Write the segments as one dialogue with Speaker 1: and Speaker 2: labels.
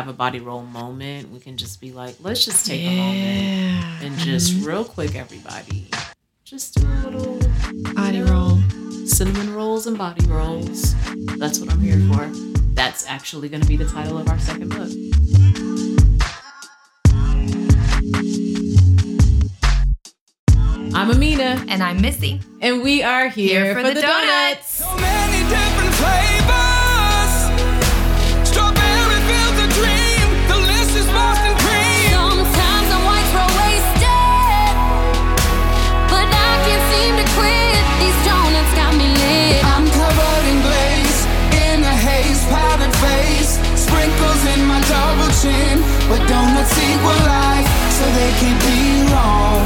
Speaker 1: have a body roll moment, we can just be like, let's just take a moment and just mm-hmm. real quick, everybody, just do a little
Speaker 2: Body
Speaker 1: you know,
Speaker 2: roll.
Speaker 1: cinnamon rolls and body rolls. That's what I'm here for. That's actually going to be the title of our second book. I'm Amena,
Speaker 2: And I'm Missi.
Speaker 1: and we are here, for, the, donuts.
Speaker 3: So double but donuts equal life, so they can't be wrong.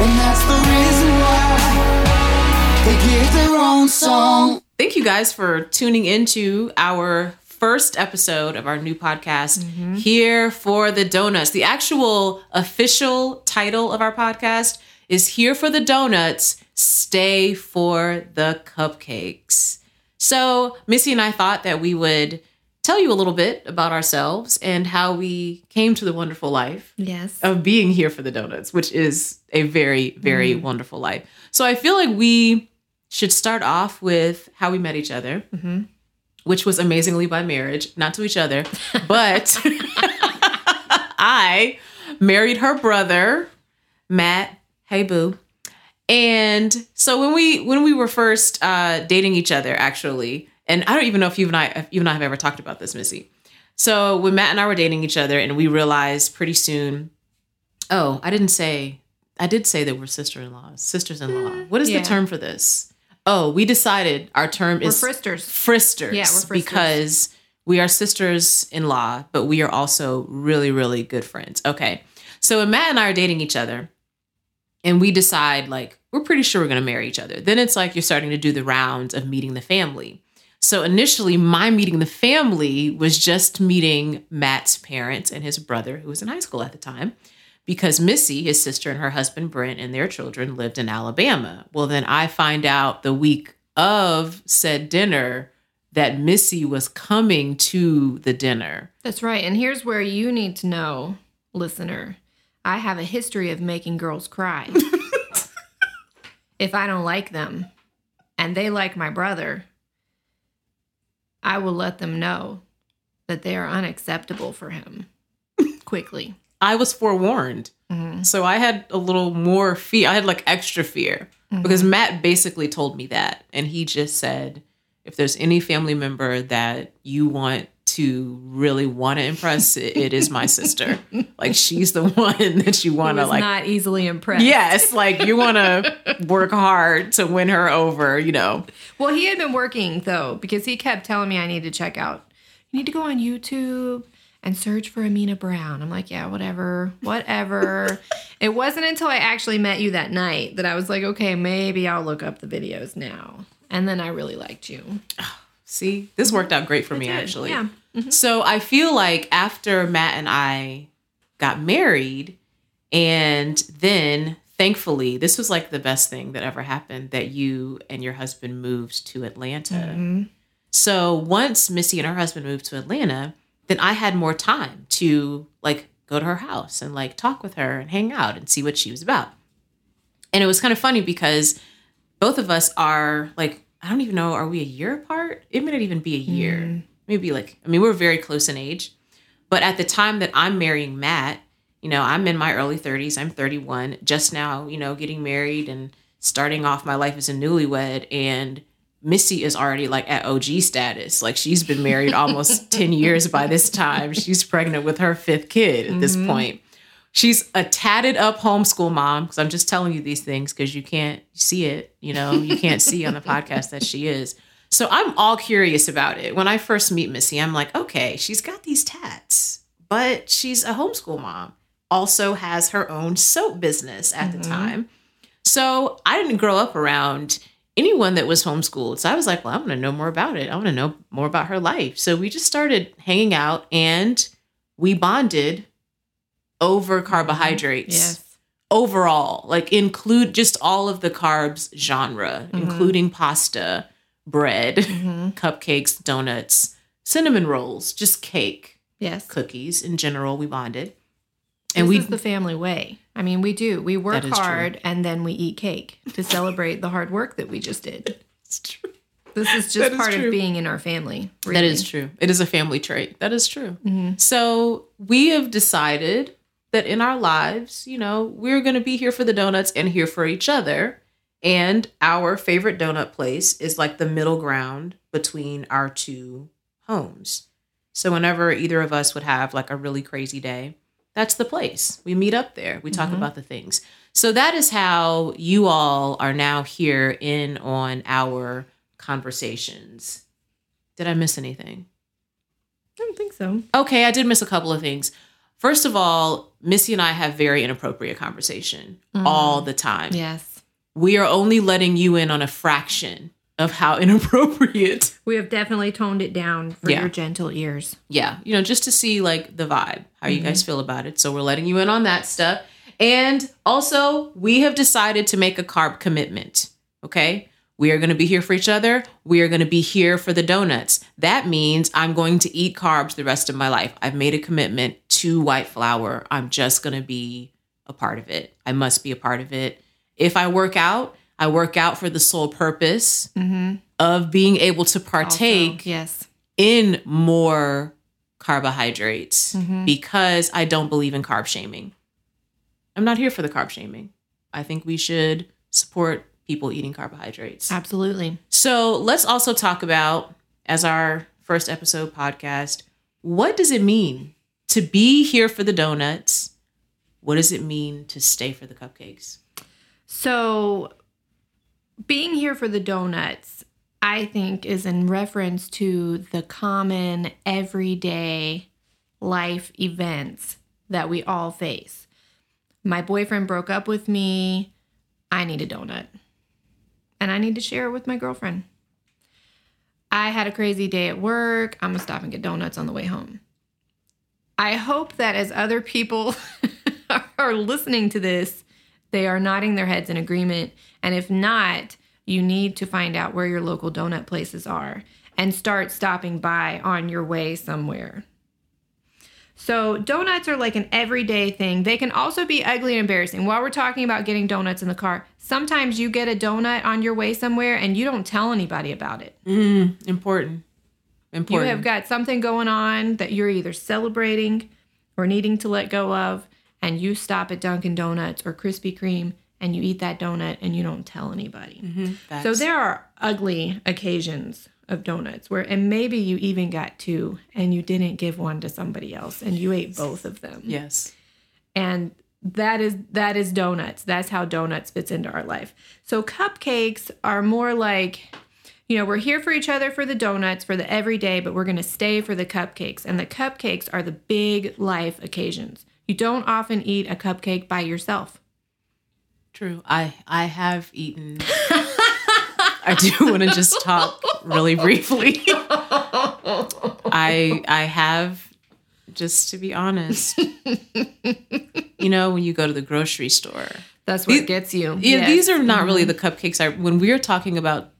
Speaker 3: And that's the reason why they get their own song.
Speaker 1: Thank you guys for tuning into our first episode of our new podcast, mm-hmm. Here for the Donuts. The actual official title of our podcast is Here for the Donuts, Stay for the Cupcakes. So, Missi and I thought that we would tell you a little bit about ourselves and how we came to the wonderful life
Speaker 2: Yes.
Speaker 1: of being here for the donuts, which is a very, very wonderful life. So I feel like we should start off with how we met each other, which was amazingly by marriage, not to each other, but I married her brother, Matt. Hey, boo. And so when we when we were first uh, dating each other, actually, and I don't even know if you and I if you and I have ever talked about this, Missi. So when Matt and I were dating each other, and we realized pretty soon, oh, I didn't say, I did say that we're sister-in-laws, sisters-in-law. Mm, what is
Speaker 2: yeah.
Speaker 1: the term for this? Oh, we decided our term
Speaker 2: We're
Speaker 1: is
Speaker 2: fristers.
Speaker 1: fristers.
Speaker 2: Yeah, we're fristers.
Speaker 1: because we are sisters-in-law, but we are also really, really good friends. Okay, so when Matt and I are dating each other, and we decide like we're pretty sure we're going to marry each other then it's like you're starting to do the rounds of meeting the family so initially my meeting the family was just meeting matt's parents and his brother who was in high school at the time because missi his sister and her husband brent and their children lived in alabama well then i find out the week of said dinner that missi was coming to the dinner
Speaker 2: That's right. And here's where you need to know, listener. I have a history of making girls cry. if I don't like them and they like my brother, I will let them know that they are unacceptable for him quickly.
Speaker 1: I was forewarned. Mm-hmm. So I had a little more fear. I had like extra fear mm-hmm. because Matt basically told me that. And he just said, if there's any family member that you want to really want to impress, it, it is my sister. like she's the one that you want to like.
Speaker 2: not easily impressed.
Speaker 1: Yes, like you want to work hard to win her over, you know.
Speaker 2: Well, he had been working though because he kept telling me I need to check out. You need to go on YouTube and search for Amena Brown. I'm like, yeah, whatever, whatever. it wasn't until I actually met you that night that I was like, okay, maybe I'll look up the videos now. And then I really liked you.
Speaker 1: See, this worked out great for me
Speaker 2: did,
Speaker 1: actually.
Speaker 2: yeah.
Speaker 1: So I feel like after Matt and I got married, and then thankfully, this was like the best thing that ever happened that you and your husband moved to Atlanta.
Speaker 2: Mm-hmm.
Speaker 1: So once Missi and her husband moved to Atlanta, then I had more time to like go to her house and like talk with her and hang out and see what she was about. And it was kind of funny because both of us are like, I don't even know, are we a year apart? It may not even be a year. Maybe like, I mean, we're very close in age. But at the time that I'm marrying Matt, you know, I'm in my early 30s. I'm 31, just now, you know, getting married and starting off my life as a newlywed. And Missi is already like at OG status. Like she's been married almost 10 years by this time. She's pregnant with her fifth kid at this mm-hmm. point. She's a tatted up homeschool mom because I'm just telling you these things because you can't see it. You know, you can't see on the podcast that she is. So I'm all curious about it. When I first meet Missi, I'm like, okay, she's got these tats, but she's a homeschool mom. Also has her own soap business at the mm-hmm. time. So I didn't grow up around anyone that was homeschooled. So I was like, well, I want to know more about it. I want to know more about her life. So we just started hanging out and we bonded over mm-hmm. carbohydrates
Speaker 2: Yes.
Speaker 1: overall, like include just all of the carbs genre, mm-hmm. including pasta, bread, cupcakes, donuts, cinnamon rolls, just cake.
Speaker 2: Yes.
Speaker 1: cookies. In general, we bonded.
Speaker 2: And this
Speaker 1: we
Speaker 2: is the family way. I mean, we do. We work
Speaker 1: That is true.
Speaker 2: hard and then we eat cake to celebrate the hard work that we just did.
Speaker 1: It's true.
Speaker 2: This is just
Speaker 1: is
Speaker 2: part
Speaker 1: true.
Speaker 2: of being in our family.
Speaker 1: That
Speaker 2: really.
Speaker 1: is true. It is a family trait. That is true.
Speaker 2: Mm-hmm.
Speaker 1: So we have decided that in our lives, you know, we're going to be here for the donuts and here for each other. And our favorite donut place is like the middle ground between our two homes. So whenever either of us would have like a really crazy day, that's the place. We meet up there. We talk
Speaker 2: Mm-hmm.
Speaker 1: about the things. So that is how you all are now here in on our conversations. Did I miss anything?
Speaker 2: I don't think so.
Speaker 1: Okay, I did miss a couple of things. First of all, Missi and I have very inappropriate conversation all the time.
Speaker 2: Yes.
Speaker 1: We are only letting you in on a fraction of how inappropriate.
Speaker 2: We have definitely toned it down for
Speaker 1: Yeah.
Speaker 2: your gentle ears.
Speaker 1: Yeah, you know, just to see like the vibe, how you guys mhm. feel about it. So we're letting you in on that stuff. And also, we have decided to make a carb commitment. Okay. We are going to be here for each other. We are going to be here for the donuts. That means I'm going to eat carbs the rest of my life. I've made a commitment to white flour. I'm just going to be a part of it. I must be a part of it. If I work out, I work out for the sole purpose of being able to partake
Speaker 2: Also, yes.
Speaker 1: in more carbohydrates because I don't believe in carb shaming. I'm not here for the carb shaming. I think we should support people eating carbohydrates.
Speaker 2: Absolutely.
Speaker 1: So let's also talk about, as our first episode podcast, what does it mean to be here for the donuts? What does it mean to stay for the cupcakes?
Speaker 2: So, being here for the donuts, I think, is in reference to the common everyday life events that we all face. My boyfriend broke up with me. I need a donut. And I need to share it with my girlfriend. I had a crazy day at work. I'm to stop and get donuts on the way home. I hope that as other people are listening to this, they are nodding their heads in agreement. And if not, you need to find out where your local donut places are and start stopping by on your way somewhere. So, donuts are like an everyday thing. They can also be ugly and embarrassing. While we're talking about getting donuts in the car, sometimes you get a donut on your way somewhere and you don't tell anybody about it.
Speaker 1: Important. Important.
Speaker 2: You have got something going on that you're either celebrating or needing to let go of, and you stop at Dunkin' Donuts or Krispy Kreme and you eat that donut and you don't tell anybody. Mm-hmm.
Speaker 1: So
Speaker 2: there are ugly occasions of donuts where, and maybe you even got two and you didn't give one to somebody else and you ate both of them.
Speaker 1: yes.
Speaker 2: And that is that is donuts. That's how donuts fits into our life. So cupcakes are more like you know, we're here for each other for the donuts, for the everyday, but we're going to stay for the cupcakes. And the cupcakes are the big life occasions. You don't often eat a cupcake by yourself.
Speaker 1: True. I I have eaten. I do want to just talk really briefly. I I have just to be honest. you know, when you go to the grocery store.
Speaker 2: That's what
Speaker 1: These-
Speaker 2: gets you.
Speaker 1: Yeah,
Speaker 2: Yes.
Speaker 1: these are not really mm-hmm. the cupcakes. I when we're talking about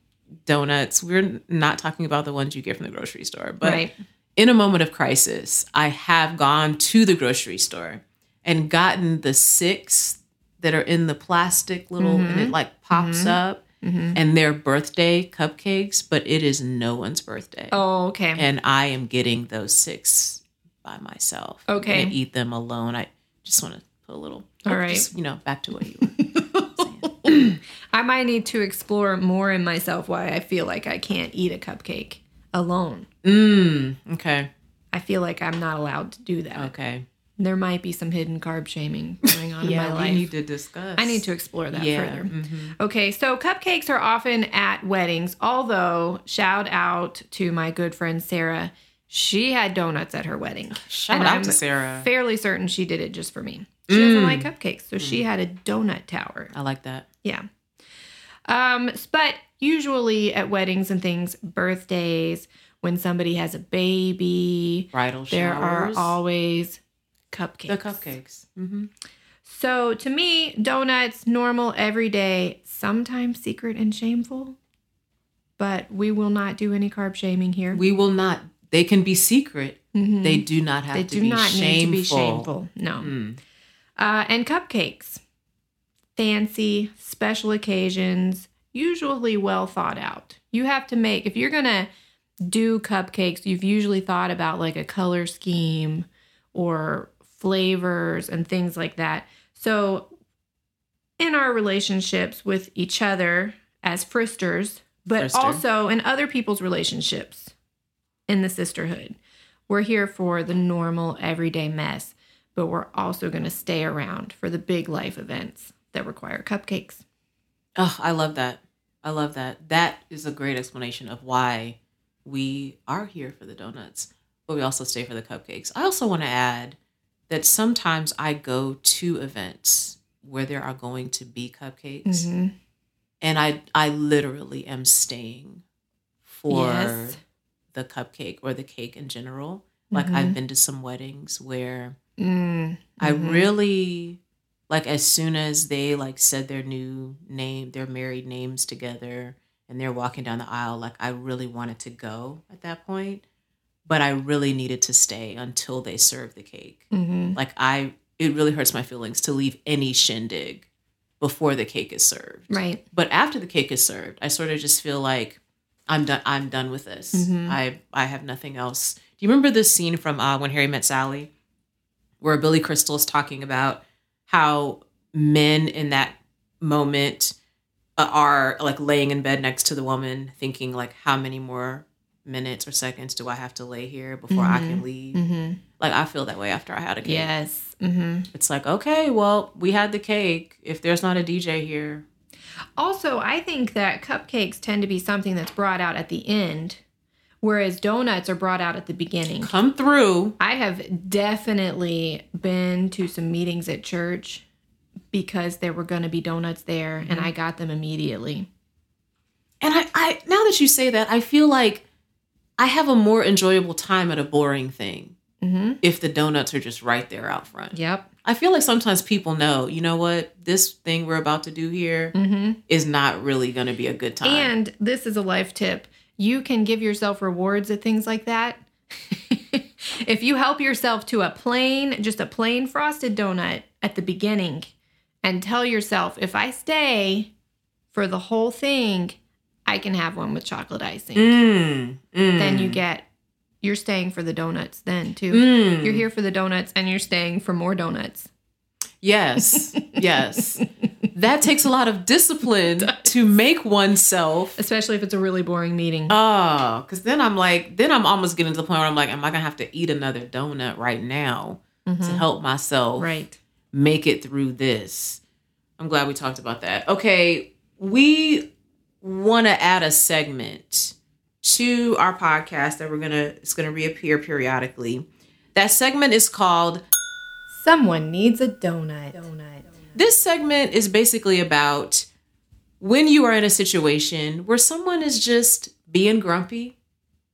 Speaker 1: donuts, we're not talking about the ones you get from the grocery store. But
Speaker 2: Right.
Speaker 1: In a moment of crisis, I have gone to the grocery store and gotten the six that are in the plastic little and
Speaker 2: Mm-hmm.
Speaker 1: it like pops up and they're birthday cupcakes, but it is no one's birthday.
Speaker 2: Oh, okay.
Speaker 1: And I am getting those six by myself.
Speaker 2: Okay.
Speaker 1: gonna eat them alone. I just want to put a little
Speaker 2: All right.
Speaker 1: just, you know, back to what you were saying.
Speaker 2: I might need to explore more in myself why I feel like I can't eat a cupcake alone.
Speaker 1: Mm, okay.
Speaker 2: I feel like I'm not allowed to do that.
Speaker 1: Okay.
Speaker 2: There might be some hidden carb shaming going on in my
Speaker 1: Yeah,
Speaker 2: life.
Speaker 1: we need to discuss.
Speaker 2: I need to explore that
Speaker 1: Yeah,
Speaker 2: further.
Speaker 1: mhm.
Speaker 2: Okay, so cupcakes are often at weddings, although shout out to my good friend Sarah. She had donuts at her wedding.
Speaker 1: Shout
Speaker 2: And
Speaker 1: out
Speaker 2: I'm
Speaker 1: to Sarah.
Speaker 2: Fairly certain she did it just for me. She doesn't
Speaker 1: Mm.
Speaker 2: like cupcakes, so she had a donut tower.
Speaker 1: I like that.
Speaker 2: Yeah. Um, but usually at weddings and things, birthdays, when somebody has a baby,
Speaker 1: Bridal
Speaker 2: there are always cupcakes.
Speaker 1: the cupcakes. hmm
Speaker 2: So to me, donuts, normal, everyday, sometimes secret and shameful. But we will not do any carb shaming here.
Speaker 1: We will not they can be secret. They do not have
Speaker 2: They
Speaker 1: to
Speaker 2: do
Speaker 1: be
Speaker 2: not
Speaker 1: shameful.
Speaker 2: need to be shameful. No.
Speaker 1: Mm.
Speaker 2: Uh, and cupcakes. Fancy, special occasions, usually well thought out. You have to make, if you're going to do cupcakes, you've usually thought about like a color scheme or flavors and things like that. So, in our relationships with each other as fristers, but
Speaker 1: Frister.
Speaker 2: also in other people's relationships in the sisterhood, we're here for the normal everyday mess, but we're also going to stay around for the big life events that require cupcakes.
Speaker 1: Oh, I love that. I love that. That is a great explanation of why we are here for the donuts, but we also stay for the cupcakes. I also want to add that sometimes I go to events where there are going to be cupcakes
Speaker 2: Mhm.
Speaker 1: and I I literally am staying for
Speaker 2: Yes.
Speaker 1: the cupcake or the cake in general. Like
Speaker 2: Mhm.
Speaker 1: I've been to some weddings where
Speaker 2: Mm,
Speaker 1: I
Speaker 2: mhm.
Speaker 1: really like as soon as they like said their new name, their married names together and they're walking down the aisle, like I really wanted to go at that point, but I really needed to stay until they served the cake.
Speaker 2: Mhm.
Speaker 1: Like I it really hurts my feelings to leave any shindig before the cake is served.
Speaker 2: Right.
Speaker 1: But after the cake is served, I sort of just feel like I'm done I'm done with this.
Speaker 2: Mhm.
Speaker 1: I I have nothing else. Do you remember this scene from uh, when Harry met Sally? Where Billy Crystal is talking about how men in that moment uh, are like laying in bed next to the woman, thinking like, how many more minutes or seconds do I have to lay here before I can leave?
Speaker 2: hmm
Speaker 1: Like I feel that way after I had a cake.
Speaker 2: Yes. hmm
Speaker 1: It's like, okay, well, we had the cake. If there's not a DJ here,
Speaker 2: Also, I think that cupcakes tend to be something that's brought out at the end, whereas donuts are brought out at the beginning.
Speaker 1: come through.
Speaker 2: I have definitely been to some meetings at church because there were going to be donuts there and I got them immediately.
Speaker 1: And I, I now that you say that, I feel like I have a more enjoyable time at a boring thing
Speaker 2: hmm
Speaker 1: if the donuts are just right there out front.
Speaker 2: Yep.
Speaker 1: I feel like sometimes people know, you know what, this thing we're about to do here is
Speaker 2: hmm
Speaker 1: not really going to be a good time.
Speaker 2: And this is a life tip. You can give yourself rewards at things like that. if you help yourself to a plain, just a plain frosted donut at the beginning and tell yourself, if I stay for the whole thing, I can have one with chocolate icing.
Speaker 1: Mm, mm,
Speaker 2: Then you get, you're staying for the donuts then too.
Speaker 1: mm.
Speaker 2: You're here for the donuts and you're staying for more donuts.
Speaker 1: Yes, yes. that takes a lot of discipline to make oneself
Speaker 2: Especially if it's a really boring meeting.
Speaker 1: Oh, because then I'm like, then I'm almost getting to the point where I'm like, am I gonna have to eat another donut right now to help myself
Speaker 2: Mm-hmm. right.
Speaker 1: make it through this? I'm glad we talked about that. Okay, we want to add a segment to our podcast that we're gonna it's gonna reappear periodically. That segment is called.
Speaker 2: Someone needs a donut. Donut.
Speaker 1: This segment is basically about when you are in a situation where someone is just being grumpy,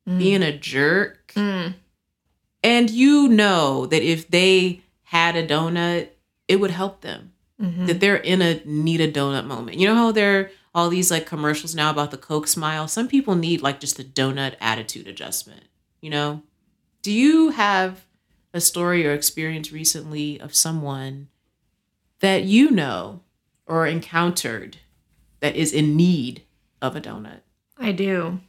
Speaker 1: being a jerk,
Speaker 2: Mm.
Speaker 1: and you know that if they had a donut, it would help them.
Speaker 2: Mhm.
Speaker 1: That they're in a need a donut moment. You know how there are all these like commercials now about the Coke smile? Some people need like just a donut attitude adjustment. You know? Do you have a story or experience recently of someone that you know or encountered that is in need of a donut?
Speaker 2: I do.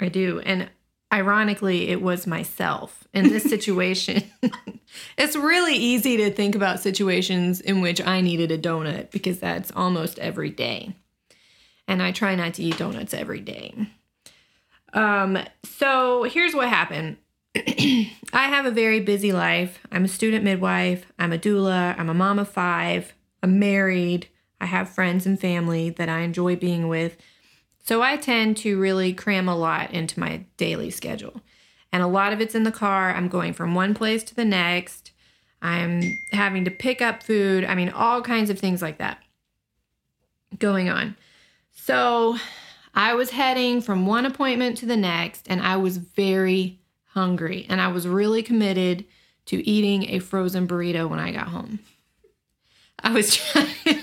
Speaker 2: I do. And ironically, it was myself in this situation. it's really easy to think about situations in which I needed a donut because that's almost every day. And I try not to eat donuts every day. Um, so here's what happened. I have a very busy life. I'm a student midwife. I'm a doula. I'm a mom of five. I'm married. I have friends and family that I enjoy being with. So I tend to really cram a lot into my daily schedule. And a lot of it's in the car. I'm going from one place to the next. I'm having to pick up food. I mean, all kinds of things like that going on. So I was heading from one appointment to the next, and I was very hungry. And I was really committed to eating a frozen burrito when I got home. I was trying,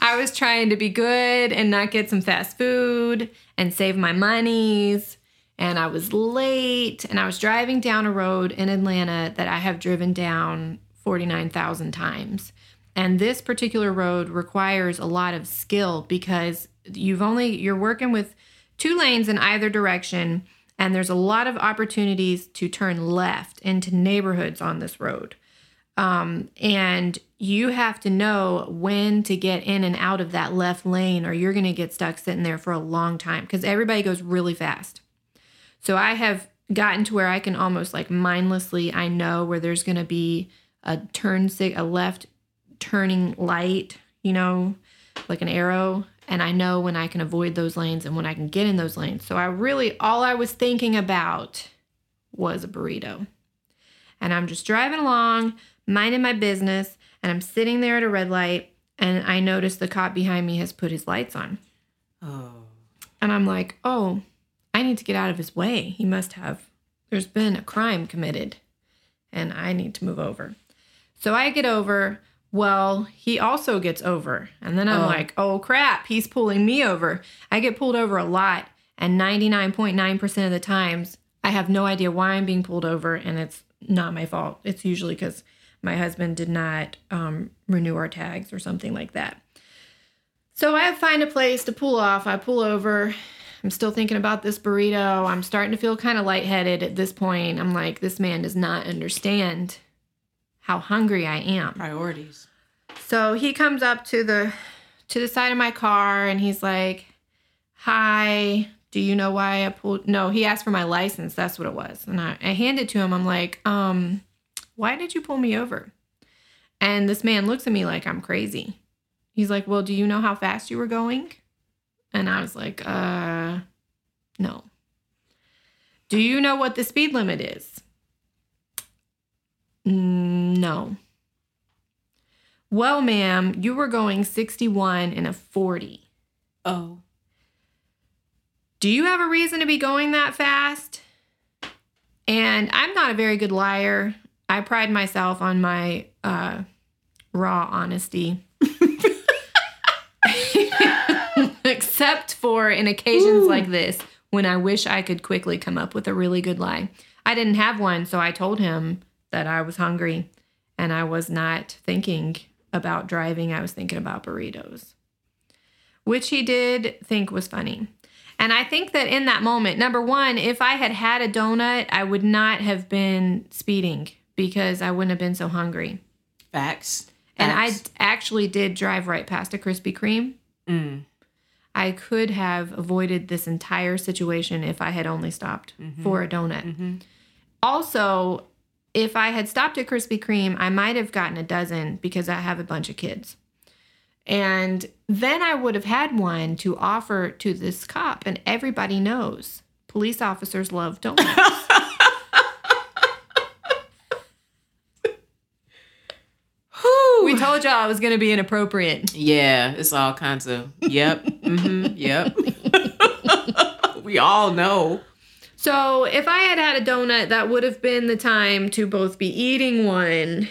Speaker 2: I was trying to be good and not get some fast food and save my monies and I was late and I was driving down a road in Atlanta that I have driven down 49,000 times. And this particular road requires a lot of skill because you've only you're working with two lanes in either direction and there's a lot of opportunities to turn left into neighborhoods on this road. Um, and you have to know when to get in and out of that left lane or you're going to get stuck sitting there for a long time because everybody goes really fast. So I have gotten to where I can almost like mindlessly I know where there's going to be a turn sig a left turning light, you know, like an arrow and I know when I can avoid those lanes and when I can get in those lanes. So I really all I was thinking about was a burrito. And I'm just driving along, minding my business, and I'm sitting there at a red light and I notice the cop behind me has put his lights on.
Speaker 1: Oh.
Speaker 2: And I'm like, oh, I need to get out of his way. He must have, there's been a crime committed and I need to move over. So I get over. Well, he also gets over. And then I'm
Speaker 1: Oh.
Speaker 2: like, oh crap, he's pulling me over. I get pulled over a lot. And 99.9% of the times, I have no idea why I'm being pulled over. And it's not my fault. It's usually because my husband did not um, renew our tags or something like that. So I find a place to pull off. I pull over. I'm still thinking about this burrito. I'm starting to feel kind of lightheaded at this point. I'm like, this man does not understand how hungry I am.
Speaker 1: Priorities.
Speaker 2: So he comes up to the to the side of my car and he's like, "Hi, do you know why I pulled?" No, he asked for my license. That's what it was, and I, I hand it to him. I'm like, "Um, why did you pull me over?" And this man looks at me like I'm crazy. He's like, "Well, do you know how fast you were going?" And I was like, "Uh, no." Do you know what the speed limit is? "Mm, No. Well, ma'am, you were going 61 in a 40.
Speaker 1: Oh.
Speaker 2: Do you have a reason to be going that fast? And I'm not a very good liar. I pride myself on my uh, raw honesty. Except for in occasions like this when I wish I could quickly come up with a really good lie. I didn't have one, so I told him that I was hungry and I was not thinking about driving. I was thinking about burritos, which he did think was funny. And I think that in that moment, number one, if I had had a donut, I would not have been speeding because I wouldn't have been so hungry.
Speaker 1: Facts.
Speaker 2: And I actually did drive right past a Krispy Kreme.
Speaker 1: Mm.
Speaker 2: I could have avoided this entire situation if I had only stopped for a donut. Also, if I had stopped at Krispy Kreme, I might have gotten a dozen because I have a bunch of kids. And then I would have had one to offer to this cop, and everybody knows police officers love donuts. we told y'all I was going to be inappropriate.
Speaker 1: Yeah, it's all kinds of. Yep. hmm yep. we all know.
Speaker 2: So if I had had a donut, that would have been the time to both be eating one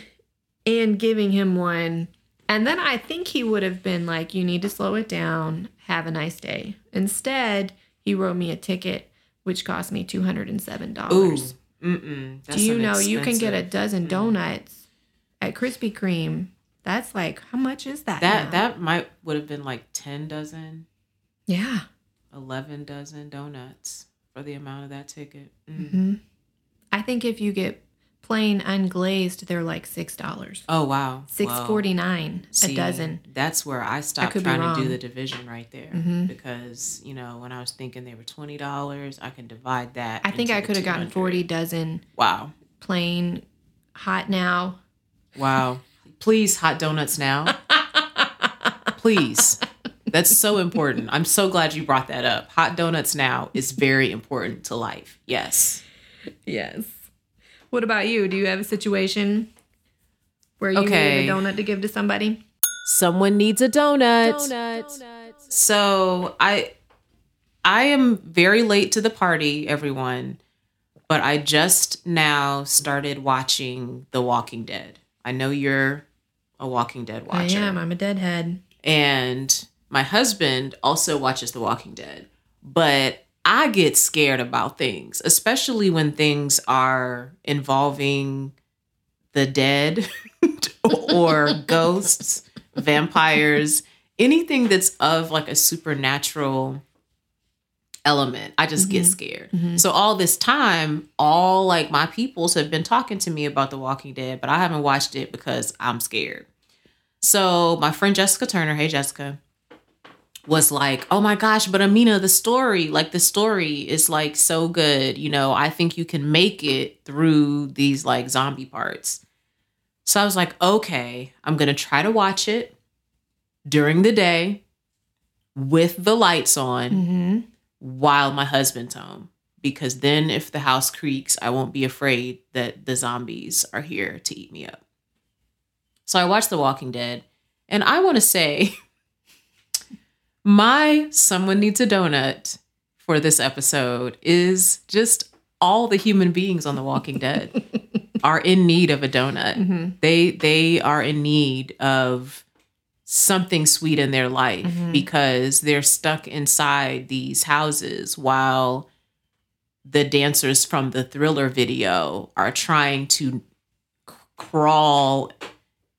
Speaker 2: and giving him one. And then I think he would have been like, you need to slow it down. Have a nice day. Instead, he wrote me a ticket, which cost me $207.
Speaker 1: Ooh. Mm-mm.
Speaker 2: Do you know you can get a dozen mm. donuts at Krispy Kreme? That's like, how much is that?
Speaker 1: That
Speaker 2: now?
Speaker 1: that might would have been like ten dozen,
Speaker 2: yeah.
Speaker 1: eleven dozen donuts for the amount of that ticket. Mm.
Speaker 2: hmm I think if you get plain unglazed, they're like $6.
Speaker 1: Oh wow,
Speaker 2: six forty nine a dozen.
Speaker 1: That's where I stopped
Speaker 2: be
Speaker 1: trying to do the division right there
Speaker 2: Mhm.
Speaker 1: because you know when I was thinking they were twenty dollars, I can divide that.
Speaker 2: I think I could have gotten forty dozen
Speaker 1: Wow,
Speaker 2: plain hot now.
Speaker 1: wow. Please, hot donuts now. Please. That's so important. I'm so glad you brought that up. Hot donuts now is very important to life. Yes.
Speaker 2: Yes. What about you? Do you have a situation where you
Speaker 1: Okay.
Speaker 2: need a donut to give to somebody?
Speaker 1: Someone needs a donut. So I I am very late to the party, everyone, but I just now started watching The Walking Dead. I know you're a Walking Dead watcher.
Speaker 2: I am. I'm a deadhead.
Speaker 1: and my husband also watches The Walking Dead, but I get scared about things, especially when things are involving the dead or ghosts, vampires, anything that's of like a supernatural element. I just get mm-hmm. scared. Mm-hmm. So all this time, all like my peoples have been talking to me about The Walking Dead, but I haven't watched it because I'm scared. So my friend Jessica Turner, hey Jessica, was like, "Oh my gosh, but Amena, the story, like the story is like so good. You know, I think you can make it through these like zombie parts." So I was like, "Okay, I'm going to try to watch it during the day with the lights on
Speaker 2: Mm-hmm.
Speaker 1: while my husband's home because then if the house creaks, I won't be afraid that the zombies are here to eat me up." So I watched The Walking Dead, and I want to say my someone needs a donut for this episode is just all the human beings on The Walking Dead are in need of a donut. Mm-hmm. They they are in need of something sweet in their life mm-hmm. because they're stuck inside these houses while the dancers from the thriller video are trying to c- crawl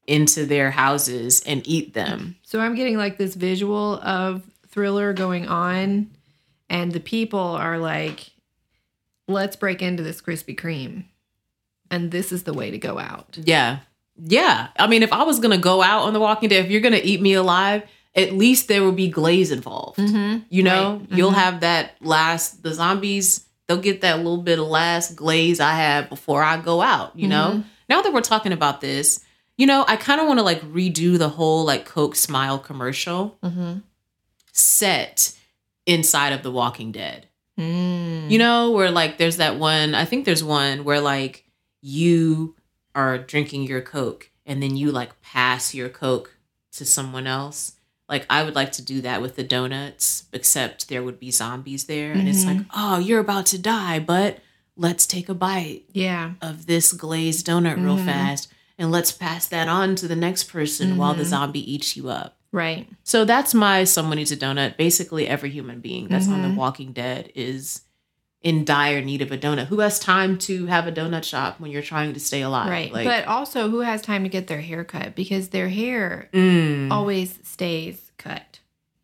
Speaker 1: into their houses and eat them.
Speaker 2: So I'm getting like this visual of thriller going on, and the people are like, let's break into this Krispy Kreme. And this is the way to go out.
Speaker 1: Yeah. Yeah. I mean, if I was going to go out on The Walking Dead, if you're going to eat me alive, at least there will be glaze involved. Mm-hmm. You know, mm-hmm. you'll have that last, the zombies, they'll get that little bit of last glaze I had before I go out, you know? Mm-hmm. Now that we're talking about this, you know, I kind of want to like redo the whole like Coke Smile commercial mm-hmm. set inside of The Walking Dead.
Speaker 2: Mm.
Speaker 1: You know, where like there's that one, I think there's one where like you are drinking your Coke and then you like pass your Coke to someone else. Like I would like to do that with the donuts, except there would be zombies there. And it's like, mm-hmm. oh, you're about to die, but let's take a bite
Speaker 2: Yeah.
Speaker 1: of this glazed donut real mm-hmm. fast and let's pass that on to the next person while the zombie eats you up.
Speaker 2: Right.
Speaker 1: So that's my someone needs a donut. Basically, every human being that's on The Walking Dead is in dire need of a donut. Who has time to have a donut shop when you're trying to stay alive?
Speaker 2: Right.
Speaker 1: Like,
Speaker 2: but also, who has time to get their hair cut? Because their hair
Speaker 1: mm,
Speaker 2: always stays cut.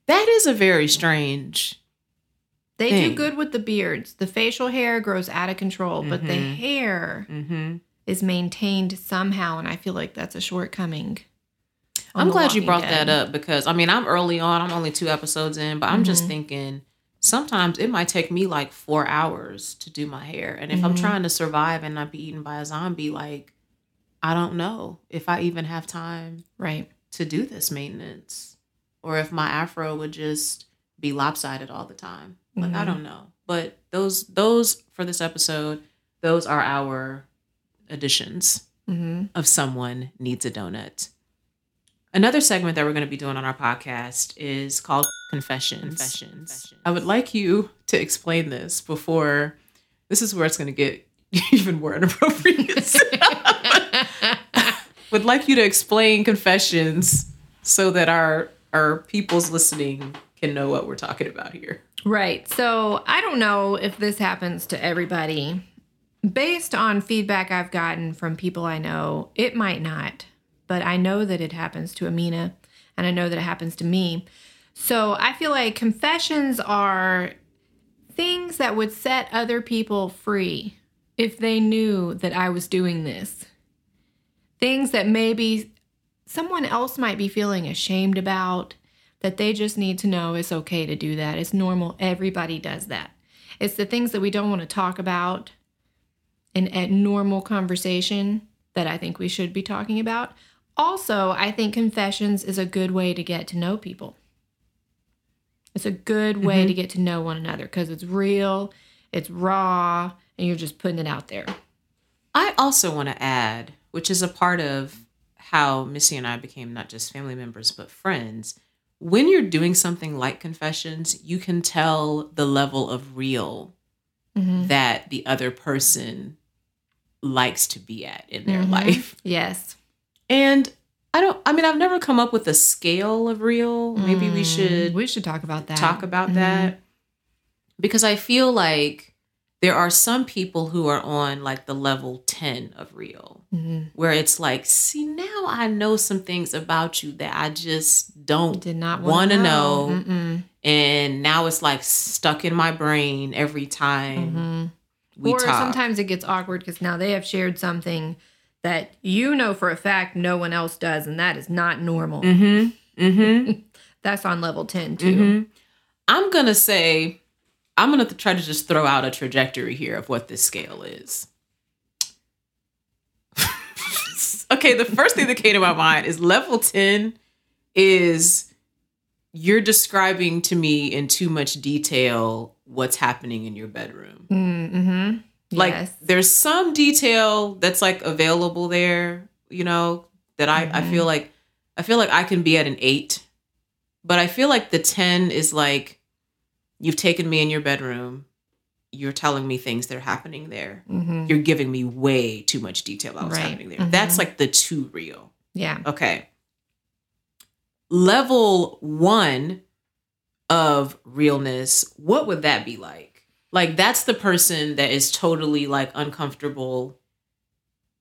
Speaker 1: that is a very strange.
Speaker 2: They
Speaker 1: Thing.
Speaker 2: do good with the beards. The facial hair grows out of control, but the
Speaker 1: Mhm.
Speaker 2: hair
Speaker 1: hmm
Speaker 2: is maintained somehow. And I feel like that's a shortcoming.
Speaker 1: I'm glad you brought
Speaker 2: Dead.
Speaker 1: that up because I mean I'm early on. I'm only two episodes in, but I'm just thinking sometimes it might take me like four hours to do my hair, and if I'm
Speaker 2: Mhm.
Speaker 1: trying to survive and not be eaten by a zombie, like I don't know if I even have time
Speaker 2: Right.
Speaker 1: to do this maintenance or if my afro would just be lopsided all the time like i
Speaker 2: Mhm.
Speaker 1: don't know but those those for this episode those are our additions
Speaker 2: Mm-hmm.
Speaker 1: of someone needs a donut another segment that we're going to be doing on our podcast is called confessions. confessions i would like you to explain this before this is where it's going to get even more inappropriate would like you to explain confessions so that our our people's listening can know what we're talking about here.
Speaker 2: Right. So I don't know if this happens to everybody. Based on feedback I've gotten from people I know, it might not. But I know that it happens to Amena and I know that it happens to me. So I feel like confessions are things that would set other people free if they knew that I was doing this. Things that maybe someone else might be feeling ashamed about that they just need to know it's okay to do that. It's normal. Everybody does that. It's the things that we don't want to talk about in a normal conversation that I think we should be talking about. Also, I think confessions is a good way to get to know people. It's a good way to get to know one another because it's real, it's raw, and you're just putting it out there.
Speaker 1: I also want to add, which is a part of how Missi and I became not just family members but friends. When you're doing something like confessions, you can tell the level of real
Speaker 2: Mhm.
Speaker 1: that the other person likes to be at in their
Speaker 2: Mhm.
Speaker 1: life.
Speaker 2: Yes.
Speaker 1: And I don't I mean I've never come up with a scale of real. Maybe we
Speaker 2: Mm,
Speaker 1: should
Speaker 2: we should talk about that.
Speaker 1: talk about
Speaker 2: Mhm.
Speaker 1: that. because I feel like there are some people who are on like the level 10 of real
Speaker 2: Mhm.
Speaker 1: where it's like, see, now I know some things about you that I just don't
Speaker 2: Did not
Speaker 1: want to know.
Speaker 2: Mm-mm.
Speaker 1: And now it's like stuck in my brain every time
Speaker 2: Mhm.
Speaker 1: We
Speaker 2: or
Speaker 1: talk.
Speaker 2: sometimes it gets awkward because now they have shared something that you know for a fact no one else does, and that is not normal.
Speaker 1: Mm-hmm. Mm-hmm.
Speaker 2: That's on level 10 too.
Speaker 1: Mhm. I'm gonna say, I'm gonna try to just throw out a trajectory here of what this scale is. okay, the first thing that came to my mind is level 10 is you're describing to me in too much detail what's happening in your bedroom.
Speaker 2: Mm-hmm.
Speaker 1: Like
Speaker 2: yes.
Speaker 1: there's some detail that's like available there, you know, that I, I
Speaker 2: Mhm.
Speaker 1: feel like I feel like I can be at an eight. But I feel like the 10 is like you've taken me in your bedroom. You're telling me things that are happening there.
Speaker 2: Mhm.
Speaker 1: You're giving me way too much detail about what's
Speaker 2: Right.
Speaker 1: happening there.
Speaker 2: Mhm.
Speaker 1: That's like the too real.
Speaker 2: Yeah.
Speaker 1: Okay. Level one of realness, what would that be like? Like, that's the person that is totally like uncomfortable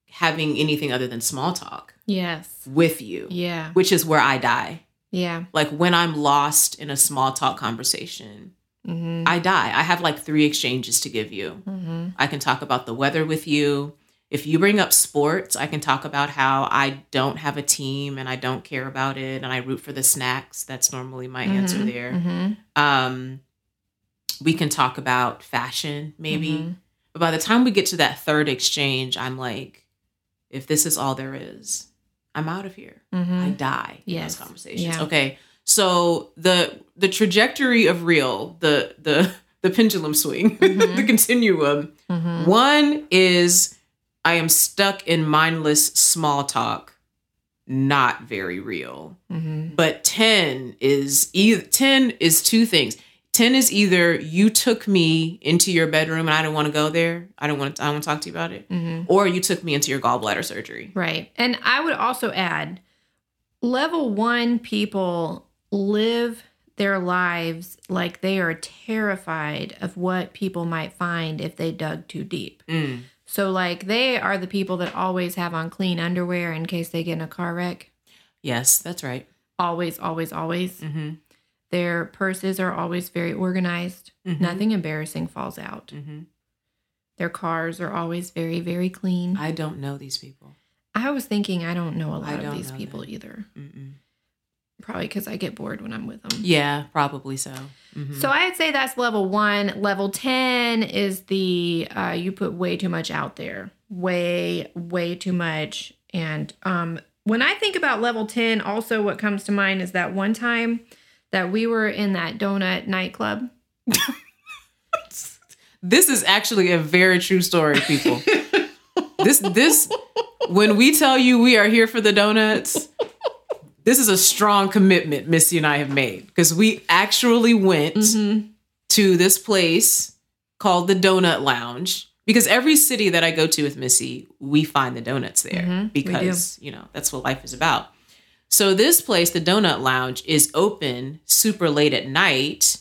Speaker 1: having anything other than small talk
Speaker 2: Yes.
Speaker 1: with you,
Speaker 2: Yeah.
Speaker 1: which is where I die.
Speaker 2: Yeah.
Speaker 1: Like, when I'm lost in a small talk conversation,
Speaker 2: Mm-hmm.
Speaker 1: I die. I have like three exchanges to give you.
Speaker 2: Mm-hmm.
Speaker 1: I can talk about the weather with you. If you bring up sports, I can talk about how I don't have a team and I don't care about it and I root for the snacks. That's normally my answer
Speaker 2: Mhm.
Speaker 1: there.
Speaker 2: Mm-hmm.
Speaker 1: Um, we can talk about fashion, maybe.
Speaker 2: Mhm.
Speaker 1: But by the time we get to that third exchange, I'm like, if this is all there is, I'm out of here. I
Speaker 2: Mm-hmm.
Speaker 1: die in
Speaker 2: Yes.
Speaker 1: those conversations.
Speaker 2: Yeah.
Speaker 1: Okay. So the the trajectory of real, the the the pendulum swing, the continuum.
Speaker 2: Mm-hmm.
Speaker 1: One is I am stuck in mindless small talk, not very real.
Speaker 2: Mm-hmm.
Speaker 1: But 10 is either 10 is two things. 10 is either you took me into your bedroom and I didn't want to go there. I don't want to I don't want to talk to you about it.
Speaker 2: Mm-hmm.
Speaker 1: Or you took me into your gallbladder surgery.
Speaker 2: Right. And I would also add level one people live their lives like they are terrified of what people might find if they dug too deep.
Speaker 1: Mm.
Speaker 2: So, like, they are the people that always have on clean underwear in case they get in a car wreck.
Speaker 1: Yes, that's right.
Speaker 2: Always, always, always.
Speaker 1: Mhm.
Speaker 2: Their purses are always very organized.
Speaker 1: Mhm.
Speaker 2: Nothing embarrassing falls out.
Speaker 1: Mhm.
Speaker 2: Their cars are always very, very clean.
Speaker 1: I don't know these people.
Speaker 2: I was thinking I don't know a lot of these people
Speaker 1: them.
Speaker 2: either.
Speaker 1: Mm-mm.
Speaker 2: Probably because I get bored when I'm with them.
Speaker 1: Yeah, probably so. Mhm.
Speaker 2: So I'd say that's level one. Level 10 is the uh, you put way too much out there. Way, way too much. And um, when I think about level 10, also what comes to mind is that one time that we were in that donut nightclub.
Speaker 1: this is actually a very true story, people. this this when we tell you we are here for the donuts, this is a strong commitment Missi and I have made because we actually went to this place called the Donut Lounge because every city that I go to with Missi, we find the donuts there
Speaker 2: Mhm,
Speaker 1: because, you know, that's what life is about. So this place, the Donut Lounge, is open super late at night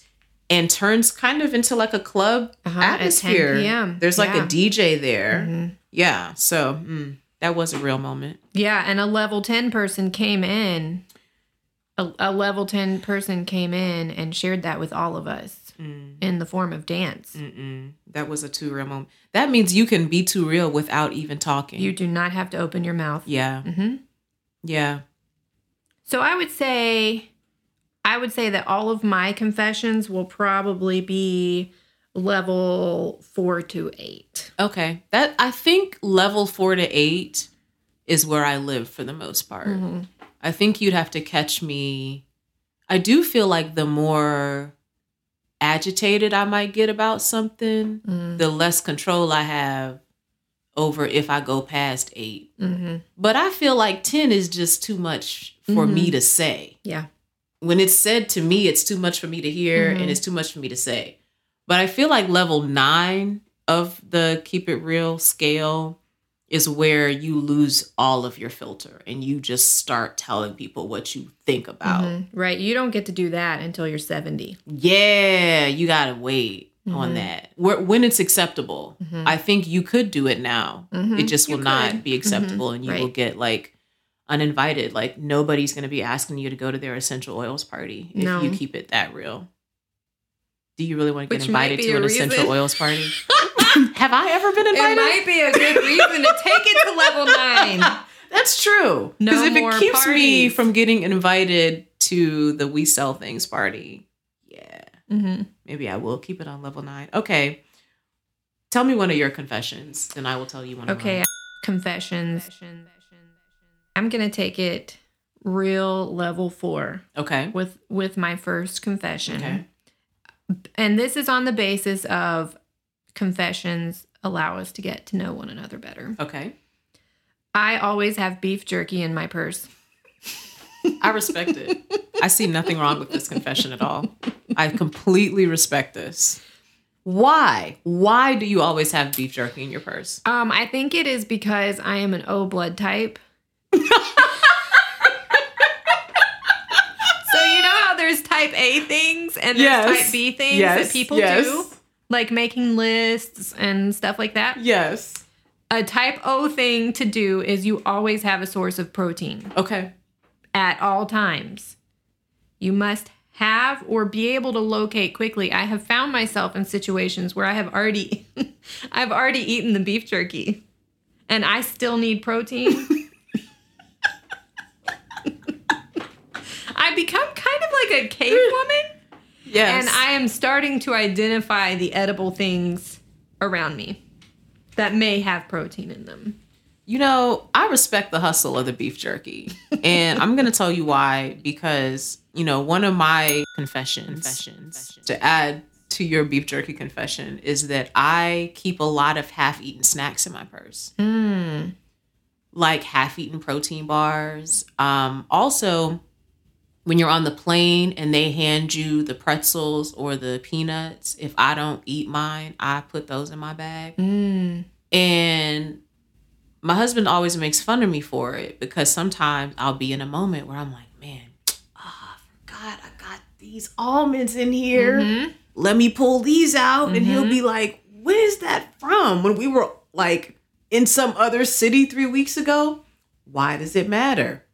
Speaker 1: and turns kind of into like a club
Speaker 2: Uh-huh, at 10
Speaker 1: atmosphere.
Speaker 2: p.m..
Speaker 1: There's like
Speaker 2: Yeah.
Speaker 1: a DJ there.
Speaker 2: Mhm.
Speaker 1: Yeah. So mm, that was a real moment.
Speaker 2: Yeah, and a level 10 person came in. A, a level 10 person came in and shared that with all of us
Speaker 1: Mm,
Speaker 2: in the form of dance.
Speaker 1: mm-mm. That was a too real moment. That means you can be too real without even talking.
Speaker 2: You do not have to open your mouth.
Speaker 1: yeah.
Speaker 2: hmm
Speaker 1: Yeah.
Speaker 2: So I would say, I would say that all of my confessions will probably be level four to eight.
Speaker 1: Okay. That I think level four to eight is where I live for the most part.
Speaker 2: Mhm.
Speaker 1: I think you'd have to catch me. I do feel like the more agitated I might get about something,
Speaker 2: Mm.
Speaker 1: the less control I have over if I go past eight.
Speaker 2: Mm-hmm.
Speaker 1: But I feel like 10 is just too much for me to say.
Speaker 2: Yeah.
Speaker 1: When it's said to me, it's too much for me to hear and it's too much for me to say. But I feel like level nine of the keep it real scale is where you lose all of your filter and you just start telling people what you think about.
Speaker 2: Mhm. Right. You don't get to do that until you're 70.
Speaker 1: Yeah, you gotta wait. on mm-hmm. that. Where, when it's acceptable, mm-hmm. I think you could do it now. Mm-hmm. It just will not be acceptable, and you will get like uninvited. Like nobody's going to be asking you to go to their essential oils party if
Speaker 2: No.
Speaker 1: you keep it that real. Do you really want to get
Speaker 2: Which
Speaker 1: invited to an
Speaker 2: reason.
Speaker 1: essential oils party? Have I ever been invited?
Speaker 2: It might be a good reason to take it to level nine.
Speaker 1: That's true.
Speaker 2: No
Speaker 1: Because if it keeps me from getting invited to the We Sell Things party, yeah,
Speaker 2: Mm-hmm.
Speaker 1: maybe I will keep it on level nine. Okay. Tell me one of your confessions, then I will tell you one of
Speaker 2: Okay,
Speaker 1: mine.
Speaker 2: confessions. I'm gonna take it real level four
Speaker 1: Okay.
Speaker 2: with with my first confession.
Speaker 1: Okay.
Speaker 2: And this is on the basis of confessions allow us to get to know one another better.
Speaker 1: Okay.
Speaker 2: I always have beef jerky in my purse.
Speaker 1: I respect it. I see nothing wrong with this confession at all. I completely respect this. Why? Why do you always have beef jerky in your purse?
Speaker 2: Um, I think it is because I am an O blood type. so you know how there's type A things and there's
Speaker 1: Yes.
Speaker 2: type B things
Speaker 1: Yes.
Speaker 2: that people
Speaker 1: Yes.
Speaker 2: do, like making lists and stuff like that.
Speaker 1: Yes.
Speaker 2: A type O thing to do is you always have a source of protein
Speaker 1: Okay.
Speaker 2: at all times. You must have or be able to locate quickly. I have found myself in situations where I have already I've already eaten the beef jerky and I still need protein. I become kind of like a cave woman
Speaker 1: Yes.
Speaker 2: and I am starting to identify the edible things around me that may have protein in them.
Speaker 1: You know, I respect the hustle of the beef jerky. And I'm going to tell you why because, you know, one of my confessions, to add to your beef jerky confession is that I keep a lot of half-eaten snacks in my purse. Like half-eaten protein bars. Um also when you're on the plane and they hand you the pretzels or the peanuts, if I don't eat mine, I put those in my bag. Mm. And my husband always makes fun of me for it because sometimes I'll be in a moment where I'm like, man, ah, I forgot I got these almonds in here. Mm-hmm. Let me pull these out. And he'll be mm-hmm. like, where's that from? When we were like in some other city three weeks ago? Why does it matter?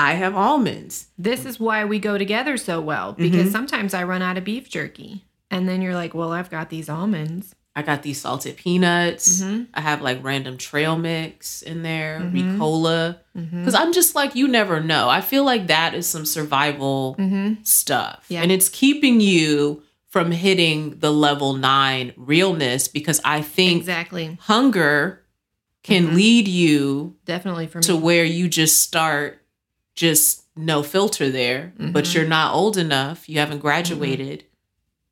Speaker 1: I have almonds.
Speaker 2: This is why we go together so well because mm-hmm. sometimes I run out of beef jerky. And then you're like, well, I've got these almonds.
Speaker 1: I got these salted peanuts. Mm-hmm. I have like random trail mix in there, mm-hmm. Ricola. Because I'm just like, you never know. I feel like that is some survival stuff.
Speaker 2: Yeah.
Speaker 1: And it's keeping you from hitting the level nine realness because I think
Speaker 2: Exactly.
Speaker 1: hunger can lead you
Speaker 2: Definitely
Speaker 1: to where you just start just no filter there, but you're not old enough, you haven't graduated